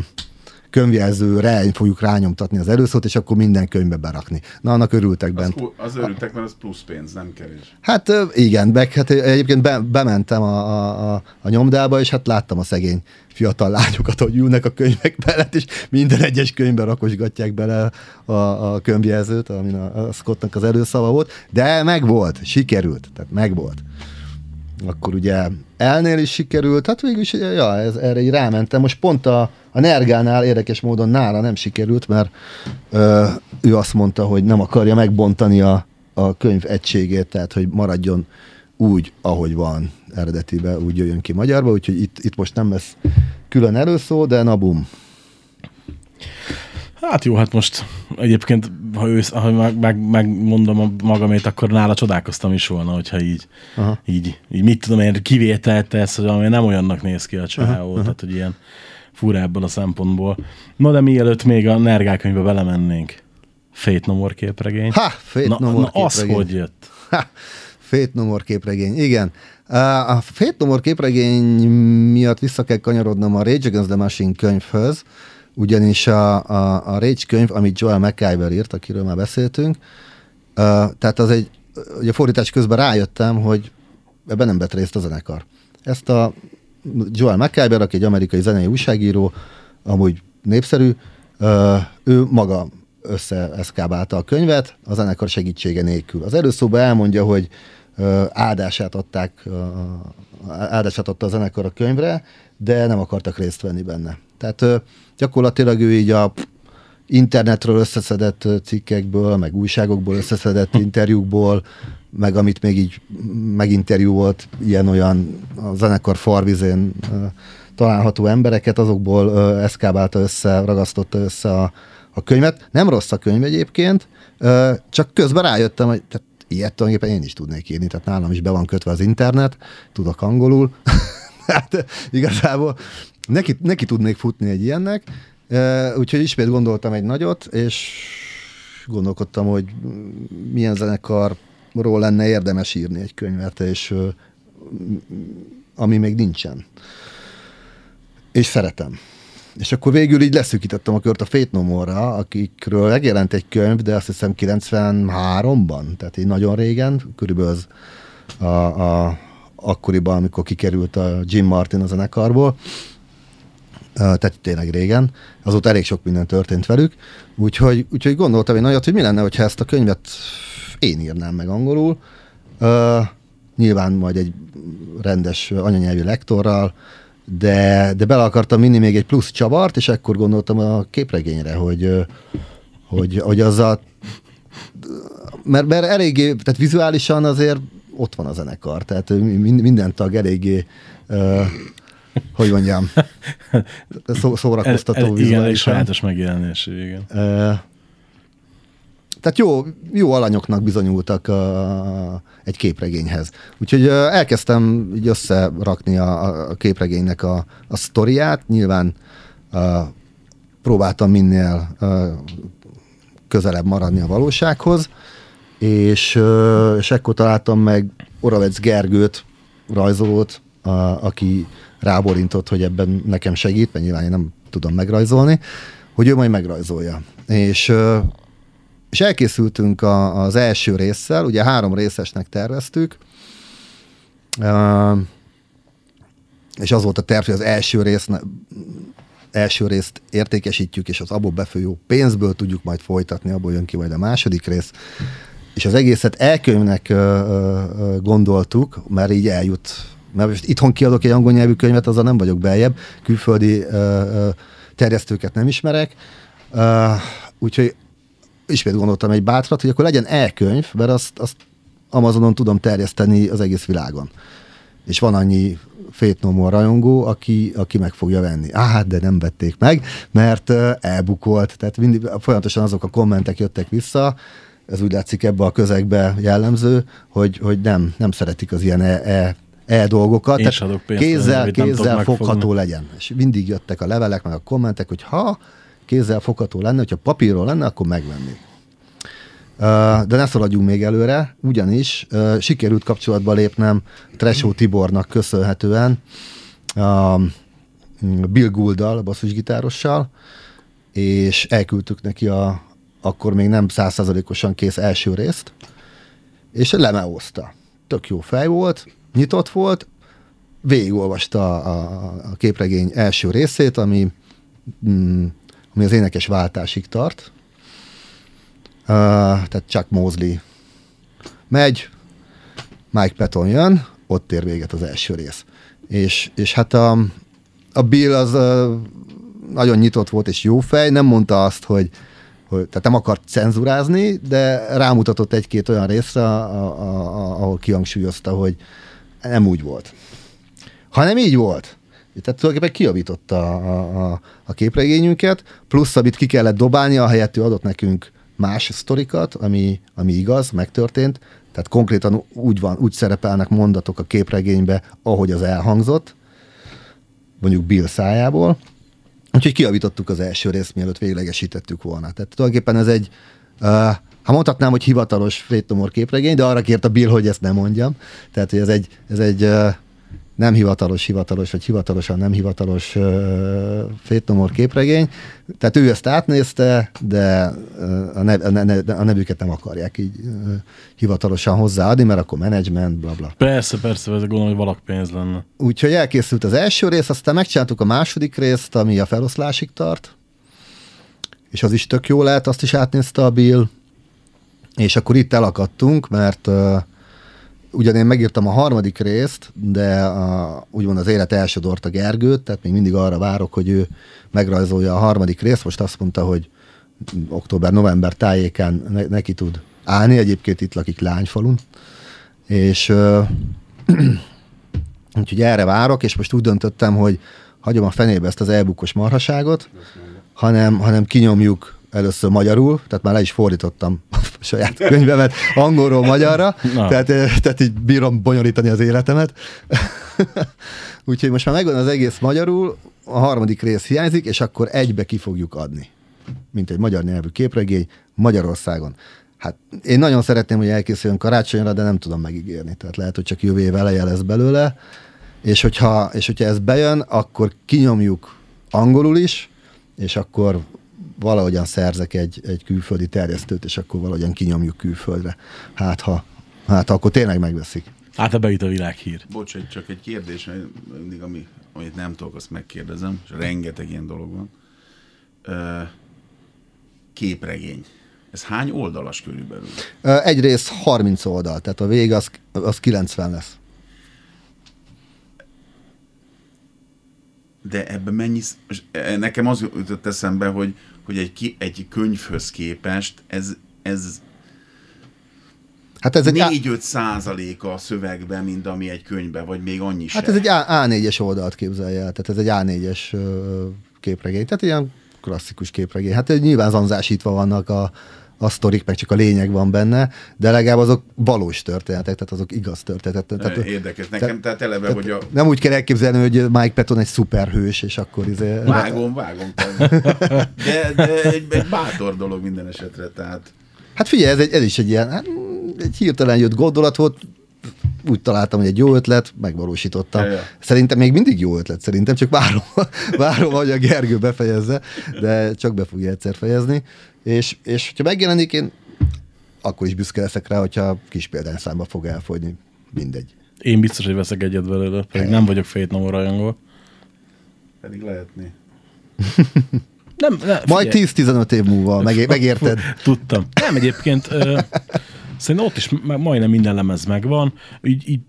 könyvjelzőre fogjuk rányomtatni az előszót, és akkor minden könyvbe berakni. Na, annak örültek Az, bent. ku- az örültek, mert az plusz pénz, nem kevés. Hát igen, meg hát egyébként be, bementem a, a, a, a nyomdába, és hát láttam a szegény fiatal lányokat, hogy ülnek a könyvek mellett, és minden egyes könyvben rakosgatják bele a, a könyvjelzőt, amin a, a Scottnak az előszava volt, de megvolt, sikerült, tehát megvolt. Akkor ugye elnél is sikerült, hát végül is, ja, ez, erre így rámentem. Most pont a, a Nergánál érdekes módon nála nem sikerült, mert ö, ő azt mondta, hogy nem akarja megbontani a, a könyv egységét, tehát hogy maradjon úgy, ahogy van eredetibe, úgy jöjjön ki magyarba, úgyhogy itt, itt most nem lesz külön előszó, de na bum. Hát jó, hát most egyébként, ha, ősz, ha meg, meg, megmondom magamét, akkor nála csodálkoztam is volna, hogyha így, Aha. így, így mit tudom én, kivételt tesz, hogy ami nem olyannak néz ki a csávó, tehát hogy ilyen fura ebből a szempontból. No, de mielőtt még a Nergál könyvbe belemennénk, Fate No More képregény. Ha, Fate na, No More na az hogy jött? Ha, Fate No More képregény, igen. A Fate No More képregény miatt vissza kell kanyarodnom a Rage Against the Machine könyvhöz, ugyanis a, a, a Rage könyv, amit Joel McIver írt, akiről már beszéltünk, uh, tehát az egy, ugye fordítás közben rájöttem, hogy ebben nem vett részt a zenekar. Ezt a Joel McIver, aki egy amerikai zenei újságíró, amúgy népszerű, uh, ő maga összeeszkábálta a könyvet a zenekar segítsége nélkül. Az előszóban elmondja, hogy ö, áldását adták, ö, áldását adta a zenekar a könyvre, de nem akartak részt venni benne. Tehát gyakorlatilag ő így a internetről összeszedett cikkekből, meg újságokból összeszedett interjúkból, meg amit még így meginterjú volt, ilyen-olyan a zenekar farvizén található embereket, azokból eszkábálta össze, ragasztotta össze a, a könyvet. Nem rossz a könyv egyébként, csak közben rájöttem, hogy tehát ilyet tulajdonképpen én is tudnék írni, tehát nálam is be van kötve az internet, tudok angolul, hát igazából neki, neki tudnék futni egy ilyennek, úgyhogy ismét gondoltam egy nagyot, és gondolkodtam, hogy milyen zenekarról lenne érdemes írni egy könyvet, és ami még nincsen. És szeretem. És akkor végül így leszűkítettem a kört a Fate No More-ra, akikről megjelent egy könyv, de azt hiszem 93-ban, tehát így nagyon régen, körülbelül az a, a, akkoriban, amikor kikerült a Jim Martin a zenekarból, tehát tényleg régen, azóta elég sok minden történt velük, úgyhogy, úgyhogy gondoltam én nagyot, hogy mi lenne, hogyha ezt a könyvet én írnám meg angolul, nyilván majd egy rendes anyanyelvű lektorral, de, de bele akartam vinni még egy plusz csavart, és ekkor gondoltam a képregényre, hogy, hogy, hogy az a mert, mert eléggé, tehát vizuálisan azért ott van a zenekar, tehát min- minden tag eléggé, hogy mondjam, szó, szórakoztató El- el- Igen, egy sajátos megjelenés, igen. Uh, tehát jó, jó alanyoknak bizonyultak a, egy képregényhez. Úgyhogy elkezdtem így összerakni a, a képregénynek a, a sztoriát. Nyilván ö, próbáltam minél ö, közelebb maradni a valósághoz, és, ö, és ekkor találtam meg Oravec Gergőt, rajzolót, a, aki ráborintott, hogy ebben nekem segít, mert nyilván én nem tudom megrajzolni, hogy ő majd megrajzolja. És, és elkészültünk a, az első résszel, ugye három részesnek terveztük, és az volt a terv, hogy az első rész első részt értékesítjük, és az abból befolyó pénzből tudjuk majd folytatni, abból jön ki majd a második rész. És az egészet elkönyvnek gondoltuk, mert így eljut. Mert most itthon kiadok egy angol nyelvű könyvet, azzal nem vagyok beljebb, külföldi ö, terjesztőket nem ismerek. Ö, úgyhogy ismét gondoltam egy bátrat, hogy akkor legyen elkönyv, mert azt, azt Amazonon tudom terjeszteni az egész világon. És van annyi Fate rajongó, aki, aki meg fogja venni. Á, hát, de nem vették meg, mert uh, elbukolt. Tehát mindig, folyamatosan azok a kommentek jöttek vissza, ez úgy látszik ebbe a közegbe jellemző, hogy, hogy nem, nem szeretik az ilyen e, e, e dolgokat. Én adok pénzt, kézzel, kézzel fogható legyen. És mindig jöttek a levelek, meg a kommentek, hogy ha kézzel fogható lenne, hogyha papírról lenne, akkor megvenni. De ne szaladjunk még előre, ugyanis sikerült kapcsolatba lépnem Tresó Tibornak köszönhetően, uh, Bill Gouldal, a basszusgitárossal, és elküldtük neki a akkor még nem százszázalékosan kész első részt, és lemeózta. Tök jó fej volt, nyitott volt, végigolvasta a, a, képregény első részét, ami, mm, ami az énekes váltásig tart. Uh, tehát Chuck Mosley megy, Mike Patton jön, ott ér véget az első rész. És, és hát a, a Bill az nagyon nyitott volt és jó fej, nem mondta azt, hogy, hogy tehát nem akart cenzurázni, de rámutatott egy-két olyan részre, a, a, a, ahol kihangsúlyozta, hogy nem úgy volt. Hanem így volt. Tehát tulajdonképpen kiavította a, a, a képregényünket, plusz amit ki kellett dobálni, ahelyett ő adott nekünk más sztorikat, ami, ami igaz, megtörtént. Tehát konkrétan úgy, van, úgy szerepelnek mondatok a képregénybe, ahogy az elhangzott, mondjuk Bill szájából. Úgyhogy kiavítottuk az első részt, mielőtt véglegesítettük volna. Tehát tulajdonképpen ez egy, uh, ha mondhatnám, hogy hivatalos Frétomor képregény, de arra kért a Bill, hogy ezt nem mondjam. Tehát, hogy ez egy, ez egy nem hivatalos, hivatalos, vagy hivatalosan nem hivatalos uh, Frétomor képregény. Tehát ő ezt átnézte, de a, nev, a, ne, a nevüket nem akarják így uh, hivatalosan hozzáadni, mert akkor menedzsment, bla bla. Persze, persze, ez gondolom, hogy valak pénz lenne. Úgyhogy elkészült az első rész, aztán megcsináltuk a második részt, ami a feloszlásig tart, és az is tök jó lehet, azt is átnézte a Bill, és akkor itt elakadtunk, mert uh, ugyan én megírtam a harmadik részt, de a, úgymond az élet elsodort a Gergőt, tehát még mindig arra várok, hogy ő megrajzolja a harmadik részt, most azt mondta, hogy október-november tájékán ne, neki tud állni, egyébként itt lakik Lányfalun, és uh, úgyhogy erre várok, és most úgy döntöttem, hogy hagyom a fenébe ezt az elbukos marhaságot, hanem, hanem kinyomjuk először magyarul, tehát már le is fordítottam a saját könyvemet angolról magyarra, Na. tehát, eh, tehát így bírom bonyolítani az életemet. Úgyhogy most már megvan az egész magyarul, a harmadik rész hiányzik, és akkor egybe ki fogjuk adni. Mint egy magyar nyelvű képregény Magyarországon. Hát én nagyon szeretném, hogy elkészüljön karácsonyra, de nem tudom megígérni. Tehát lehet, hogy csak jövő év eleje lesz belőle. És hogyha, és hogyha ez bejön, akkor kinyomjuk angolul is, és akkor valahogyan szerzek egy, egy külföldi terjesztőt, és akkor valahogyan kinyomjuk külföldre. Hát ha, hát ha akkor tényleg megveszik. Hát ebbe itt a világhír. Bocs, csak egy kérdés, mindig, ami, amit nem tudok, azt megkérdezem, és rengeteg ilyen dolog van. Képregény. Ez hány oldalas körülbelül? Ö, Egy rész 30 oldal, tehát a vége az, az 90 lesz. De ebben mennyi... eh, Nekem az jutott eszembe, hogy, hogy egy, ki, egy könyvhöz képest ez, ez Hát ez egy, A- 4-5 százaléka a szövegben, mint ami egy könyvben, vagy még annyi hát se. ez egy A- A4-es oldalt képzelje el, tehát ez egy A4-es ö, képregény, tehát ilyen klasszikus képregény. Hát nyilván zanzásítva vannak a, a sztorik, meg csak a lényeg van benne, de legalább azok valós történetek, tehát azok igaz történetek. Tehát, Érdekes. Nekem tehát eleve, hogy a... Nem úgy kell elképzelni, hogy Mike Patton egy szuperhős, és akkor izé... Vágom, vágom. De, de egy, egy bátor dolog minden esetre, tehát... Hát figyelj, ez, egy, ez is egy ilyen, hát, egy hirtelen jött gondolat volt, úgy találtam, hogy egy jó ötlet, megvalósítottam. Ja, ja. Szerintem még mindig jó ötlet, szerintem, csak várom, várom, hogy a Gergő befejezze, de csak be fogja egyszer fejezni. És, és hogyha megjelenik, én akkor is büszke leszek rá, hogyha kis példányszámba fog elfogyni. Mindegy. Én biztos, hogy veszek egyet belőle, pedig nem vagyok Fate No More rajongó. Pedig lehetné. Nem, nem, Majd figyelj. 10-15 év múlva meg, megérted. Tudtam. Nem, egyébként ö, szerintem ott is ma- majdnem minden lemez megvan, így, így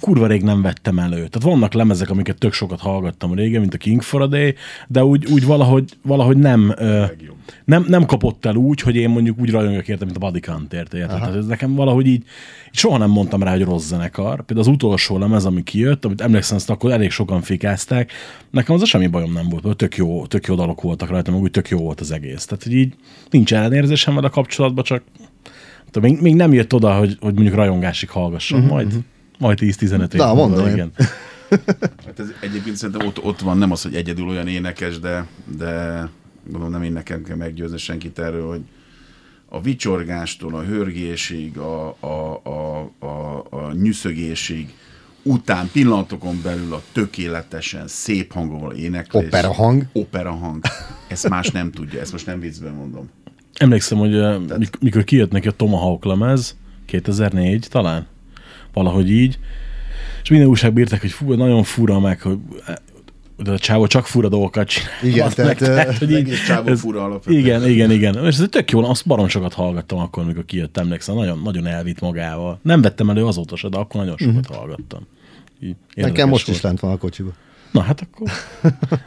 kurva rég nem vettem elő. Tehát vannak lemezek, amiket tök sokat hallgattam régen, mint a King for a Day, de úgy, úgy valahogy, valahogy nem, ö, nem, nem kapott el úgy, hogy én mondjuk úgy rajongok érte, mint a Body Count érte. érte? Tehát ez nekem valahogy így, így soha nem mondtam rá, hogy rossz zenekar. Például az utolsó lemez, ami kijött, amit emlékszem, azt akkor elég sokan fikázták, nekem az a semmi bajom nem volt, tök jó, tök jó dalok voltak rajta, meg úgy tök jó volt az egész. Tehát, hogy így nincs ellenérzésem vele kapcsolatban, csak még, még nem jött oda, hogy, hogy mondjuk rajongásig hallgassam, uh-huh. majd, majd 10-15 év. Na, mondom igen. Hát ez egyébként szerintem ott, ott van, nem az, hogy egyedül olyan énekes, de, de gondolom nem én nekem kell meggyőzni senkit erről, hogy a vicsorgástól, a hörgésig, a, a, a, a, a nyüszögésig, után pillanatokon belül a tökéletesen szép hangol éneklés. Opera hang. Opera hang. Ezt más nem tudja, ezt most nem viccben mondom. Emlékszem, hogy uh, mik- mikor kijött neki a Tomahawk lemez, 2004 talán, valahogy így, és minden újságban írták, hogy fú, nagyon fura meg, hogy de a csávó csak fura dolgokat csinál. Igen, Az tehát, meg, ö, hogy így- csávó ez- fura alapvetően. Igen, igen, igen. És ez tök jó, azt barom sokat hallgattam akkor, amikor kijött, emlékszem, nagyon, nagyon elvitt magával. Nem vettem elő azóta se, de akkor nagyon sokat hallgattam. Így, Nekem most volt. is lent van a kocsiba. Na hát akkor,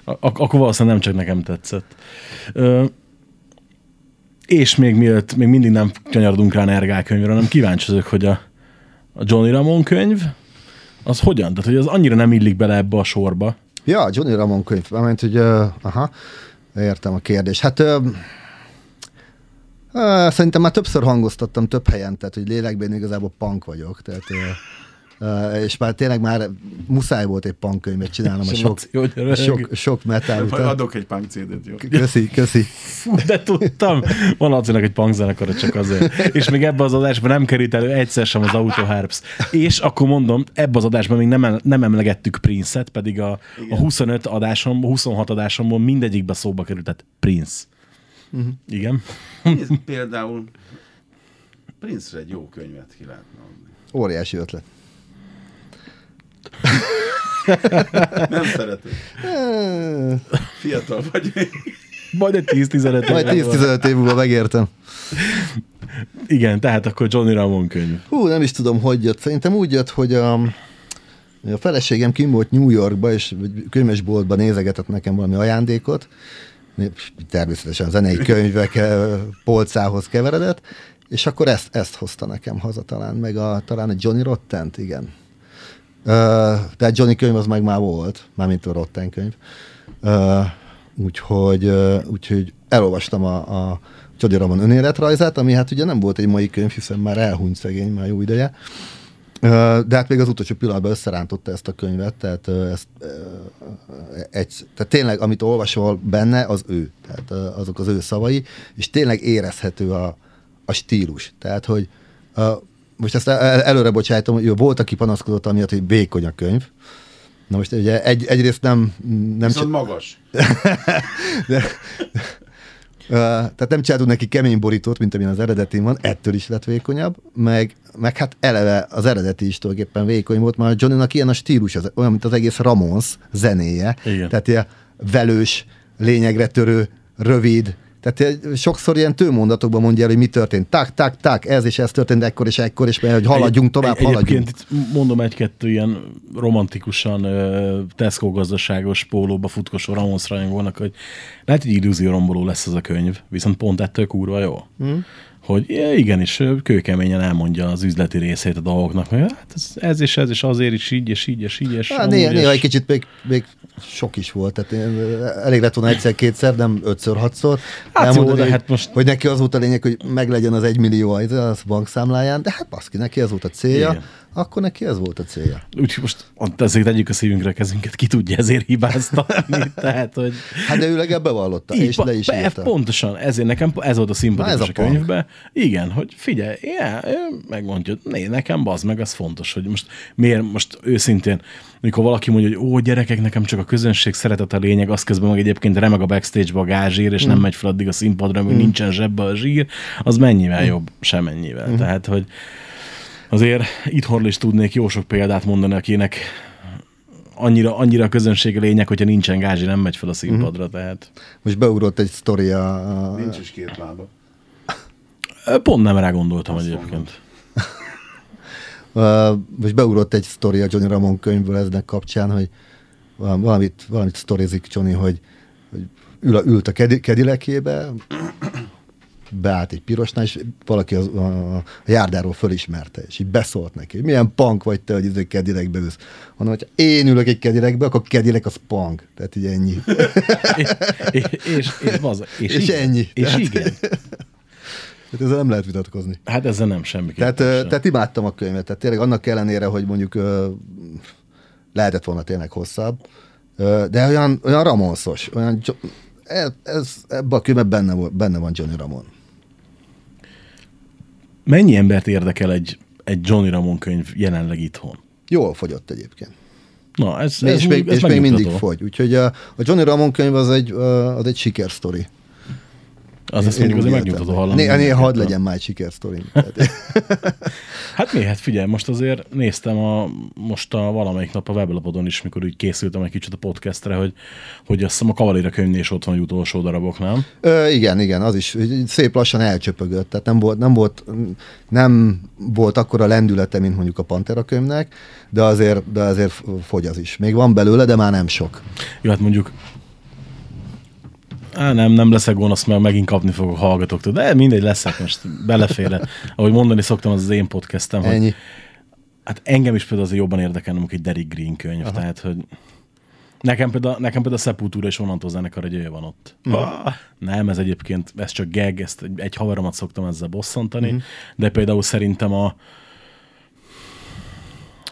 ak- akkor valószínűleg nem csak nekem tetszett. Ö, és még mielőtt, még mindig nem kanyarodunk rá Nergál könyvre, hanem kíváncsi vagyok, hogy a, a Johnny Ramon könyv, az hogyan? Tehát, hogy az annyira nem illik bele ebbe a sorba. Ja, Johnny Ramon könyv, mert hogy, uh, aha, értem a kérdést. Hát uh, uh, szerintem már többször hangoztattam több helyen, tehát hogy lélekben igazából punk vagyok, tehát uh, Uh, és már tényleg már muszáj volt egy punk könyvet csinálnom a sok, sok, sok metal Majd után. adok egy punk CD-t, jó? Köszi, köszi. Fú, de tudtam. Van Lacinak egy punk zenekara csak azért. És még ebbe az adásban nem került elő egyszer sem az Auto Harps. És akkor mondom, ebbe az adásban még nem, em- nem emlegettük Prince-et, pedig a, a 25 adásomból, 26 adásomból mindegyikbe szóba került, tehát Prince. Uh-huh. Igen. Nézd, például Prince-re egy jó könyvet ki lehetne adni. Óriási ötlet. Nem szeretem. Fiatal vagy. Majd egy 10-15 Majd év. 10-15 év múlva megértem. Igen, tehát akkor Johnny Ramon könyv. Hú, nem is tudom, hogy jött. Szerintem úgy jött, hogy a, a feleségem kim volt New Yorkba, és egy könyvesboltban nézegetett nekem valami ajándékot. Természetesen zenei könyvek eh, polcához keveredett, és akkor ezt, ezt hozta nekem haza talán, meg a, talán a Johnny Rottent, igen. Tehát Johnny könyv az meg már volt, mármint a Rotten könyv. Úgyhogy, úgyhogy elolvastam a, a Johnny Ramon önéletrajzát, ami hát ugye nem volt egy mai könyv, hiszen már elhunyt szegény, már jó ideje. De hát még az utolsó pillanatban összerántotta ezt a könyvet, tehát ezt, egy, tehát tényleg, amit olvasol benne, az ő, tehát azok az ő szavai, és tényleg érezhető a, a stílus. Tehát, hogy most ezt el- előre bocsájtom, hogy volt, aki panaszkodott amiatt, hogy vékony a könyv. Na most ugye egy, egyrészt nem, nem Viszont magas. de, Uh, tehát nem csináltunk neki kemény borítót, mint amilyen az eredetén van, ettől is lett vékonyabb, meg, meg hát eleve az eredeti is tulajdonképpen vékony volt, mert Johnnynak ilyen a stílus, az, olyan, mint az egész Ramones zenéje. Igen. Tehát ilyen velős, lényegre törő, rövid, tehát ilyen- sokszor ilyen tőmondatokban mondja el, hogy mi történt. Tak, tak, tak, ez és ez történt ekkor és ekkor, és hogy haladjunk tovább, egy, haladjunk. Egyébként mondom egy-kettő ilyen romantikusan ö, Tesco gazdaságos pólóba futkosó Ramones rajongónak, hogy lehet, hogy illúzióromboló lesz ez a könyv, viszont pont ettől kurva jó. Hmm. Hogy igenis kőkeményen elmondja az üzleti részét a dolgoknak, hogy hát ez, ez és ez, és azért is így, és így, és így, és Hát, néha, néha egy kicsit még, még sok is volt, tehát én- elég lett volna egyszer-kétszer, nem ötször, hatszor. Hát jó, de hogy- hát most- Hogy neki az volt a lényeg, hogy meglegyen az egy millió az az bankszámláján, de hát baszki, neki ez volt a célja, Igen. Akkor neki ez volt a célja. Úgyhogy most ezért tegyük a szívünkre a kezünket, ki tudja ezért hibáztatni. Tehát, hogy Hát de ő legalább bevallotta, Így, és le is be- írta. Pontosan, ezért nekem ez volt a Na, szimpatikus ez a, a könyvben. Igen, hogy figyelj, yeah, megmondja, né, nekem bazd meg, az fontos, hogy most miért, most őszintén, amikor valaki mondja, hogy ó, gyerekek, nekem csak a közönség szeretet a lényeg, az közben meg egyébként remeg a backstage-ba a gázsír, és Mm. nem megy fel addig a színpadra, meg nincsen zsebbe a zsír, az mennyivel jobb, semennyivel. Mm. Tehát, hogy azért itthonról is tudnék jó sok példát mondani, akinek annyira, annyira a közönség a lényeg, hogyha nincsen gázsi, nem megy fel a színpadra, Mm. tehát Most beugrott egy sztori a, Nincs is két lába. Pont nem rá gondoltam Azt egyébként. Most beugrott egy sztori a Johnny Ramon könyvből eznek kapcsán, hogy val- valamit, valamit sztorizik Johnny, hogy, hogy ül ült a kedi, kedilekébe, beállt egy pirosnál, és valaki az, a, a járdáról fölismerte, és így beszólt neki. Milyen punk vagy te, hogy ez egy kedilekbe ülsz. Mondom, hogy én ülök egy kedilekbe, akkor kedilek az punk. Tehát így ennyi. és, és, és, és, baza, és, És igen, ennyi. És Tehát- igen. Tehát ezzel nem lehet vitatkozni. Hát ezzel nem semmi. Tehát, ö, tehát imádtam a könyvet, tehát tényleg annak ellenére, hogy mondjuk lehetett volna tényleg hosszabb, de olyan, olyan Ramonszos, olyan, Jo- ez, ebben a könyvben benne, benne van Johnny Ramon. Mennyi embert érdekel egy, egy Johnny Ramon könyv jelenleg itthon? Jól fogyott egyébként. Na, ez, ez, és még, ez és még mindig fogy. Úgyhogy a, a Johnny Ramon könyv az egy, az egy sikersztori. Az Én mondjuk úgy azért megnyugtató hallani. Néha, néha hadd legyen már egy sikersztori. Tehát- Hát mi? Hát figyelj, most azért néztem a, most a valamelyik nap a weblapodon is, mikor úgy készültem egy kicsit a podcastre, hogy, hogy azt hiszem a Kavaléra könyvnél is ott van utolsó darabok, nem? Ö, igen, igen, az is szép lassan elcsöpögött, tehát nem volt, nem volt, nem volt akkora lendülete, mint mondjuk a Pantera könyvnek, de azért, de azért fogy az is. Még van belőle, de már nem sok. Jó, hát mondjuk Á, nem, nem leszek gonosz, mert megint kapni fogok hallgatóktól, de mindegy, leszek most, beleféle. Ahogy mondani szoktam, az az én podcastem, hogy Ennyi. hát engem is például azért jobban érdekelne, amikor egy Derek Green könyv, Aha. tehát, hogy nekem például, nekem például a Sepultura és onnantól zenekar egy olyan van ott. Ah, nem, ez egyébként, ez csak gag, ezt egy, egy haveromat szoktam ezzel bosszantani, de például szerintem a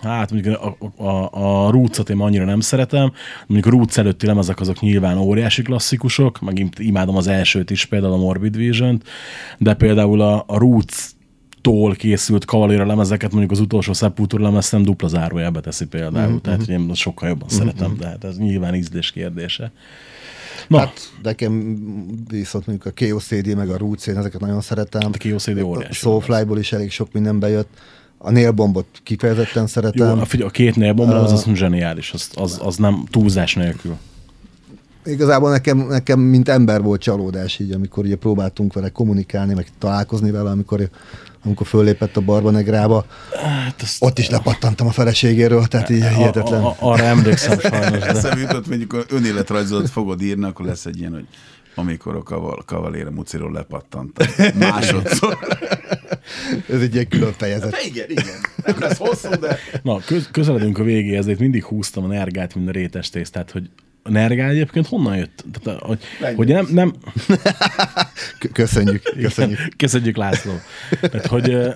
Hát mondjuk a, a, a, a Roots-ot én annyira nem szeretem, mondjuk a Roots előtti lemezek azok nyilván óriási klasszikusok, meg im- imádom az elsőt is, például a Morbid vision de például a, a Roots tól készült Cavalera lemezeket, mondjuk az utolsó Sepultura lemez nem dupla zárójelbe teszi például, mm-hmm. tehát én sokkal jobban mm-hmm. szeretem, de hát ez nyilván ízlés kérdése. Na, hát, Hát nekem viszont mondjuk a KOCD meg a Roots, én ezeket nagyon szeretem. A KOCD A óriási Soulfly-ból is elég sok minden bejött. A Nail Bombot kifejezetten jó, szeretem. a, figyelj, a két nélbomba az, az zseniális, az, az, az nem túlzás nélkül. Igazából nekem, nekem, mint ember volt csalódás így, amikor ugye próbáltunk vele kommunikálni, meg találkozni vele, amikor, amikor föllépett a Barbanegrába. Hát azt, Ott is lepattantam a feleségéről, tehát így hihetetlen. A, a, arra emlékszem sajnos, de... Eszembe jutott, mondjuk a önéletrajzodat fogod írni, akkor lesz egy ilyen, hogy amikor a kaval, kavalére muciról lepattant. Másodszor. Ez egy ilyen külön fejezet. De igen, igen. Nem lesz hosszú, de... Na, köz, közeledünk a végéhez, de itt mindig húztam a nergát, mint a rétes tésztát, hogy a nergál egyébként honnan jött? Tehát, hogy, hogy nem, nem, Köszönjük, köszönjük. Köszönjük, László. Tehát, hogy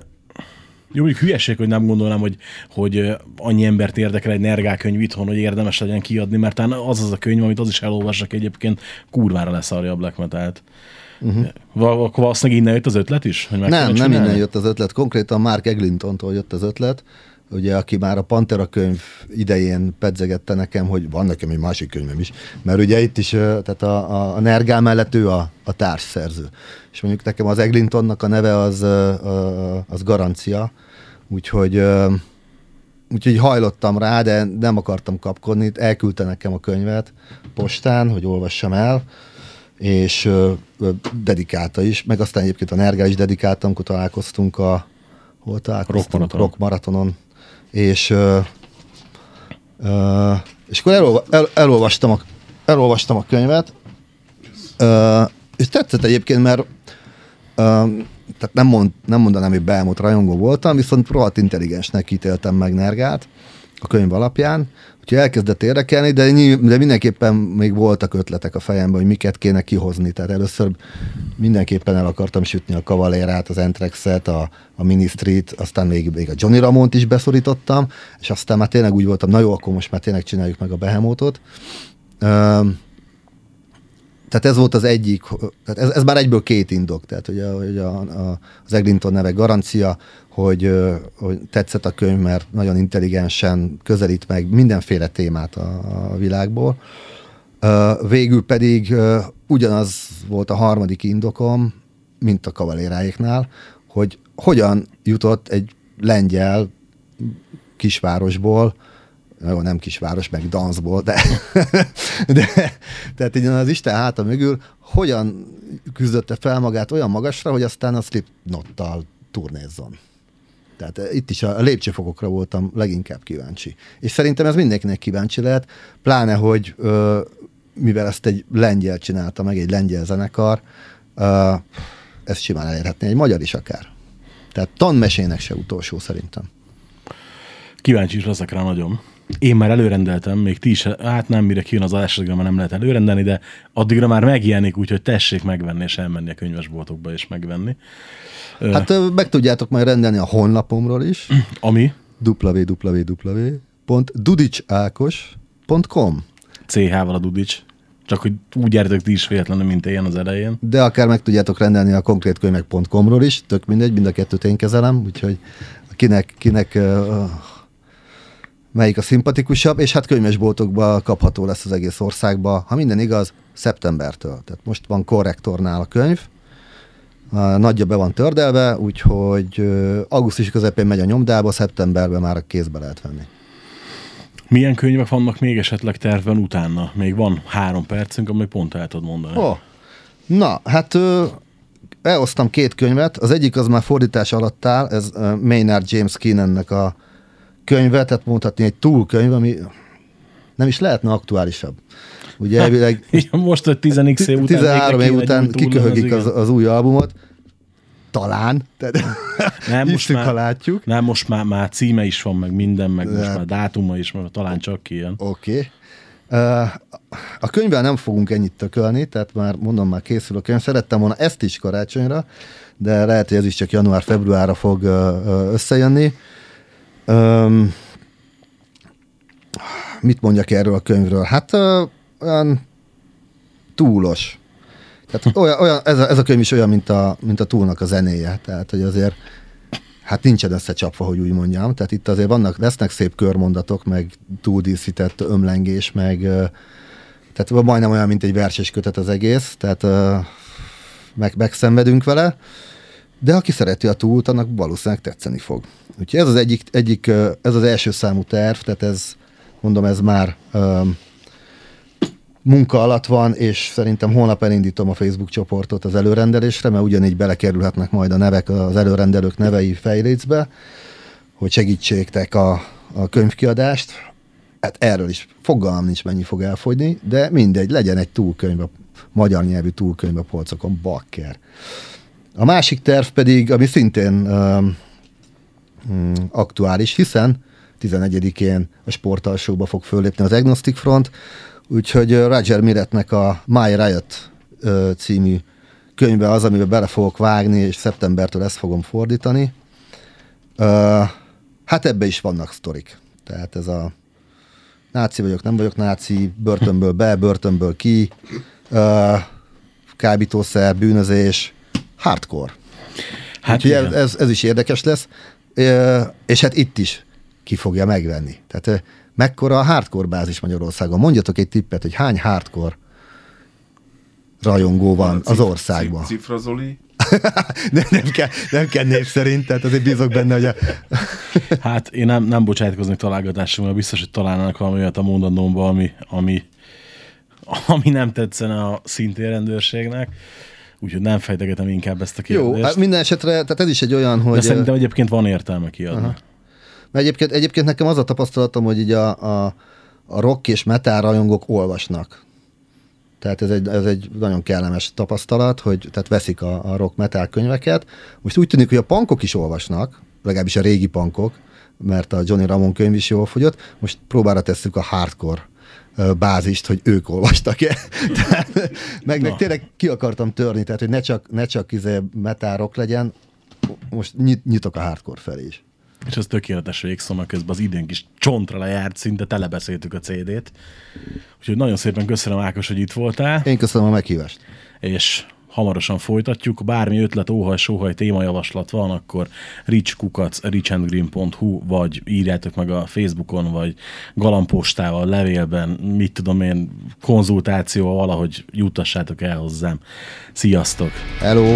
jó, mondjuk hülyeség, hogy nem gondolnám, hogy, hogy annyi embert érdekel egy Nergál könyv itthon, hogy érdemes legyen kiadni, mert talán az az a könyv, amit az is elolvassak egyébként, kurvára leszarja a black metal-t. Uh-huh. Akkor valószínűleg innen jött az ötlet is? Hogy meg Nem, nem csinálni? innen jött az ötlet. Konkrétan Mark Eglintontól jött az ötlet, ugye, aki már a Pantera könyv idején pedzegette nekem, hogy van nekem egy másik könyvem is, mert ugye itt is, tehát a, a, a Nergál mellett ő a, a társszerző. És mondjuk nekem az Eglintonnak a neve az, az garancia, úgyhogy Úgyhogy hajlottam rá, de nem akartam kapkodni. Elküldte nekem a könyvet postán, hogy olvassam el, és dedikálta is, meg aztán egyébként a Nergál is dedikálta, amikor találkoztunk a hol találkoztunk? Rock maratonon. Rock maratonon. És, és akkor elolva, el, elolvastam, a, elolvastam a könyvet, és tetszett egyébként, mert tehát nem, mond, nem mondanám, hogy beelmúlt rajongó voltam, viszont rohadt intelligensnek ítéltem meg Nergát a könyv alapján, úgyhogy elkezdett érdekelni, de, ny- de mindenképpen még voltak ötletek a fejemben, hogy miket kéne kihozni. Tehát először mindenképpen el akartam sütni a Cavalérát, az Entrexet, a, a Ministrit, aztán még, még a Johnny Ramont is beszorítottam, és aztán már tényleg úgy voltam, na jó, akkor most már tényleg csináljuk meg a Behemotot. Üm, tehát ez volt az egyik, tehát ez, ez már egyből két indok, tehát hogy, a, hogy a, a, az Eglinton neve garancia, hogy, hogy tetszett a könyv, mert nagyon intelligensen közelít meg mindenféle témát a, a világból. Végül pedig ugyanaz volt a harmadik indokom, mint a kavaléráiknál, hogy hogyan jutott egy lengyel kisvárosból, jó, nem kisváros, meg danszból, de, de tehát így az Isten háta mögül hogyan küzdötte fel magát olyan magasra, hogy aztán a Slipknottal turnézzon. Tehát eh, itt is a lépcsőfokokra voltam leginkább kíváncsi. És szerintem ez mindenkinek kíváncsi lehet, pláne, hogy ö, mivel ezt egy lengyel csinálta meg, egy lengyel zenekar, ö, ezt simán elérhetné egy magyar is akár. Tehát tanmesének se utolsó szerintem. Kíváncsi is leszek rá nagyon. Én már előrendeltem, még ti is, hát nem, mire kijön az adásra, már nem lehet előrendelni, de addigra már megjelenik, úgyhogy tessék megvenni, és elmenni a könyvesboltokba és megvenni. Hát ö, meg tudjátok majd rendelni a honlapomról is, ami www.dudicsákos.com CH-val a Dudics. Csak hogy úgy jártok ti is véletlenül, mint én az elején. de akár meg tudjátok rendelni a konkrétkönyvek.com-ról is, tök mindegy, mind a kettőt én kezelem, úgyhogy kinek, kinek uh, melyik a szimpatikusabb, és hát könyvesboltokban kapható lesz az egész országba, ha minden igaz, szeptembertől. Tehát most van korrektornál a könyv, nagyja be van tördelve, úgyhogy augusztus közepén megy a nyomdába, szeptemberben már a kézbe lehet venni. Milyen könyvek vannak még esetleg tervben utána? Még van három percünk, amit pont el tudod mondani. Oh. Na, hát ö, elhoztam két könyvet. Az egyik az már fordítás alatt áll, ez Maynard James Keenannek a könyve, tehát mondhatni egy túlkönyv, ami nem is lehetne aktuálisabb. Ugye elvileg most, hogy 10 év után 13 év után kiköhögik az, az új albumot. Talán. Tehát Nem, most már, ha látjuk. Nem, most már, már címe is van, meg minden, meg most Nem. már dátuma is, mert talán csak ilyen. Oké. Okay. A könyvvel nem fogunk ennyit tökölni, tehát már mondom, már készül a könyv. Szerettem volna ezt is karácsonyra, de lehet, hogy ez is csak január-februárra fog összejönni. Um, mit mondjak erről a könyvről? Hát uh, olyan túlos. Tehát olyan, olyan, ez, a, ez a könyv is olyan, mint a, mint a túlnak a zenéje. Tehát, hogy azért hát nincsen összecsapva, hogy úgy mondjam. Tehát itt azért vannak, lesznek szép körmondatok, meg túldíszített ömlengés, meg tehát majdnem olyan, mint egy verses kötet az egész, tehát meg, megszenvedünk vele, de aki szereti a túlt, annak valószínűleg tetszeni fog. Úgyhogy ez az egyik, egyik ez az első számú terv, tehát ez, mondom, ez már ö, munka alatt van, és szerintem holnap elindítom a Facebook csoportot az előrendelésre, mert ugyanígy belekerülhetnek majd a nevek, az előrendelők nevei fejlécbe, hogy segítségtek a, a könyvkiadást. Hát erről is fogalmam nincs, mennyi fog elfogyni, de mindegy, legyen egy túlkönyv, a magyar nyelvű túlkönyv a polcokon, bakker. A másik terv pedig, ami szintén um, mm, aktuális, hiszen 11-én a sportalsóba fog fölépni az Agnostic Front, úgyhogy Roger Miretnek a My Riot című könyve az, amiben bele fogok vágni, és szeptembertől ezt fogom fordítani. Hát ebbe is vannak sztorik. Tehát ez a náci vagyok, nem vagyok náci, börtönből be, börtönből ki, kábítószer, bűnözés, hardcore. Hát Úgyhogy ez, ez, ez is érdekes lesz. És hát itt is ki fogja megvenni. Tehát mekkora a hardcore bázis Magyarországon? Mondjatok egy tippet, hogy hány hardcore rajongó van az országban. Cifra Zoli. De nem kell, nem kell név szerint, tehát azért bízok benne, hogy a... Hát én nem, nem bocsátkoznék találgatásra, mert biztos, hogy találnának valami olyat a mondanomba, ami, ami, ami nem tetszene a szintén rendőrségnek. Úgyhogy nem fejtegetem inkább ezt a Jó, kérdést. hát minden esetre, tehát ez is egy olyan, De hogy... szerintem egyébként van értelme kiadni. Aha. Mert egyébként, egyébként nekem az a tapasztalatom, hogy így a, a, a rock és metal rajongók olvasnak. Tehát ez egy, ez egy nagyon kellemes tapasztalat, hogy tehát veszik a, a rock metal könyveket. Most úgy tűnik, hogy a pankok is olvasnak, legalábbis a régi pankok, mert a Johnny Ramon könyv is jól fogyott. Most próbára tesszük a hardcore bázist, hogy ők olvastak-e. Tehát, meg, meg tényleg ki akartam törni, tehát hogy ne csak, ne csak izé metal rock legyen, most nyit, nyitok a hardcore felé is. És ez tökéletes végszó, mert közben az időnk is csontra lejárt, szinte telebeszéltük a CD-t. Úgyhogy nagyon szépen köszönöm Ákos, hogy itt voltál, Én köszönöm a meghívást. és hamarosan folytatjuk. Bármi ötlet, óhaj, sóhaj, témajavaslat van, akkor richkukac, richandgreen.hu, vagy írjátok meg a Facebookon, vagy galambostával, levélben, mit tudom én, konzultációval valahogy juttassátok el hozzám. Sziasztok! Hello!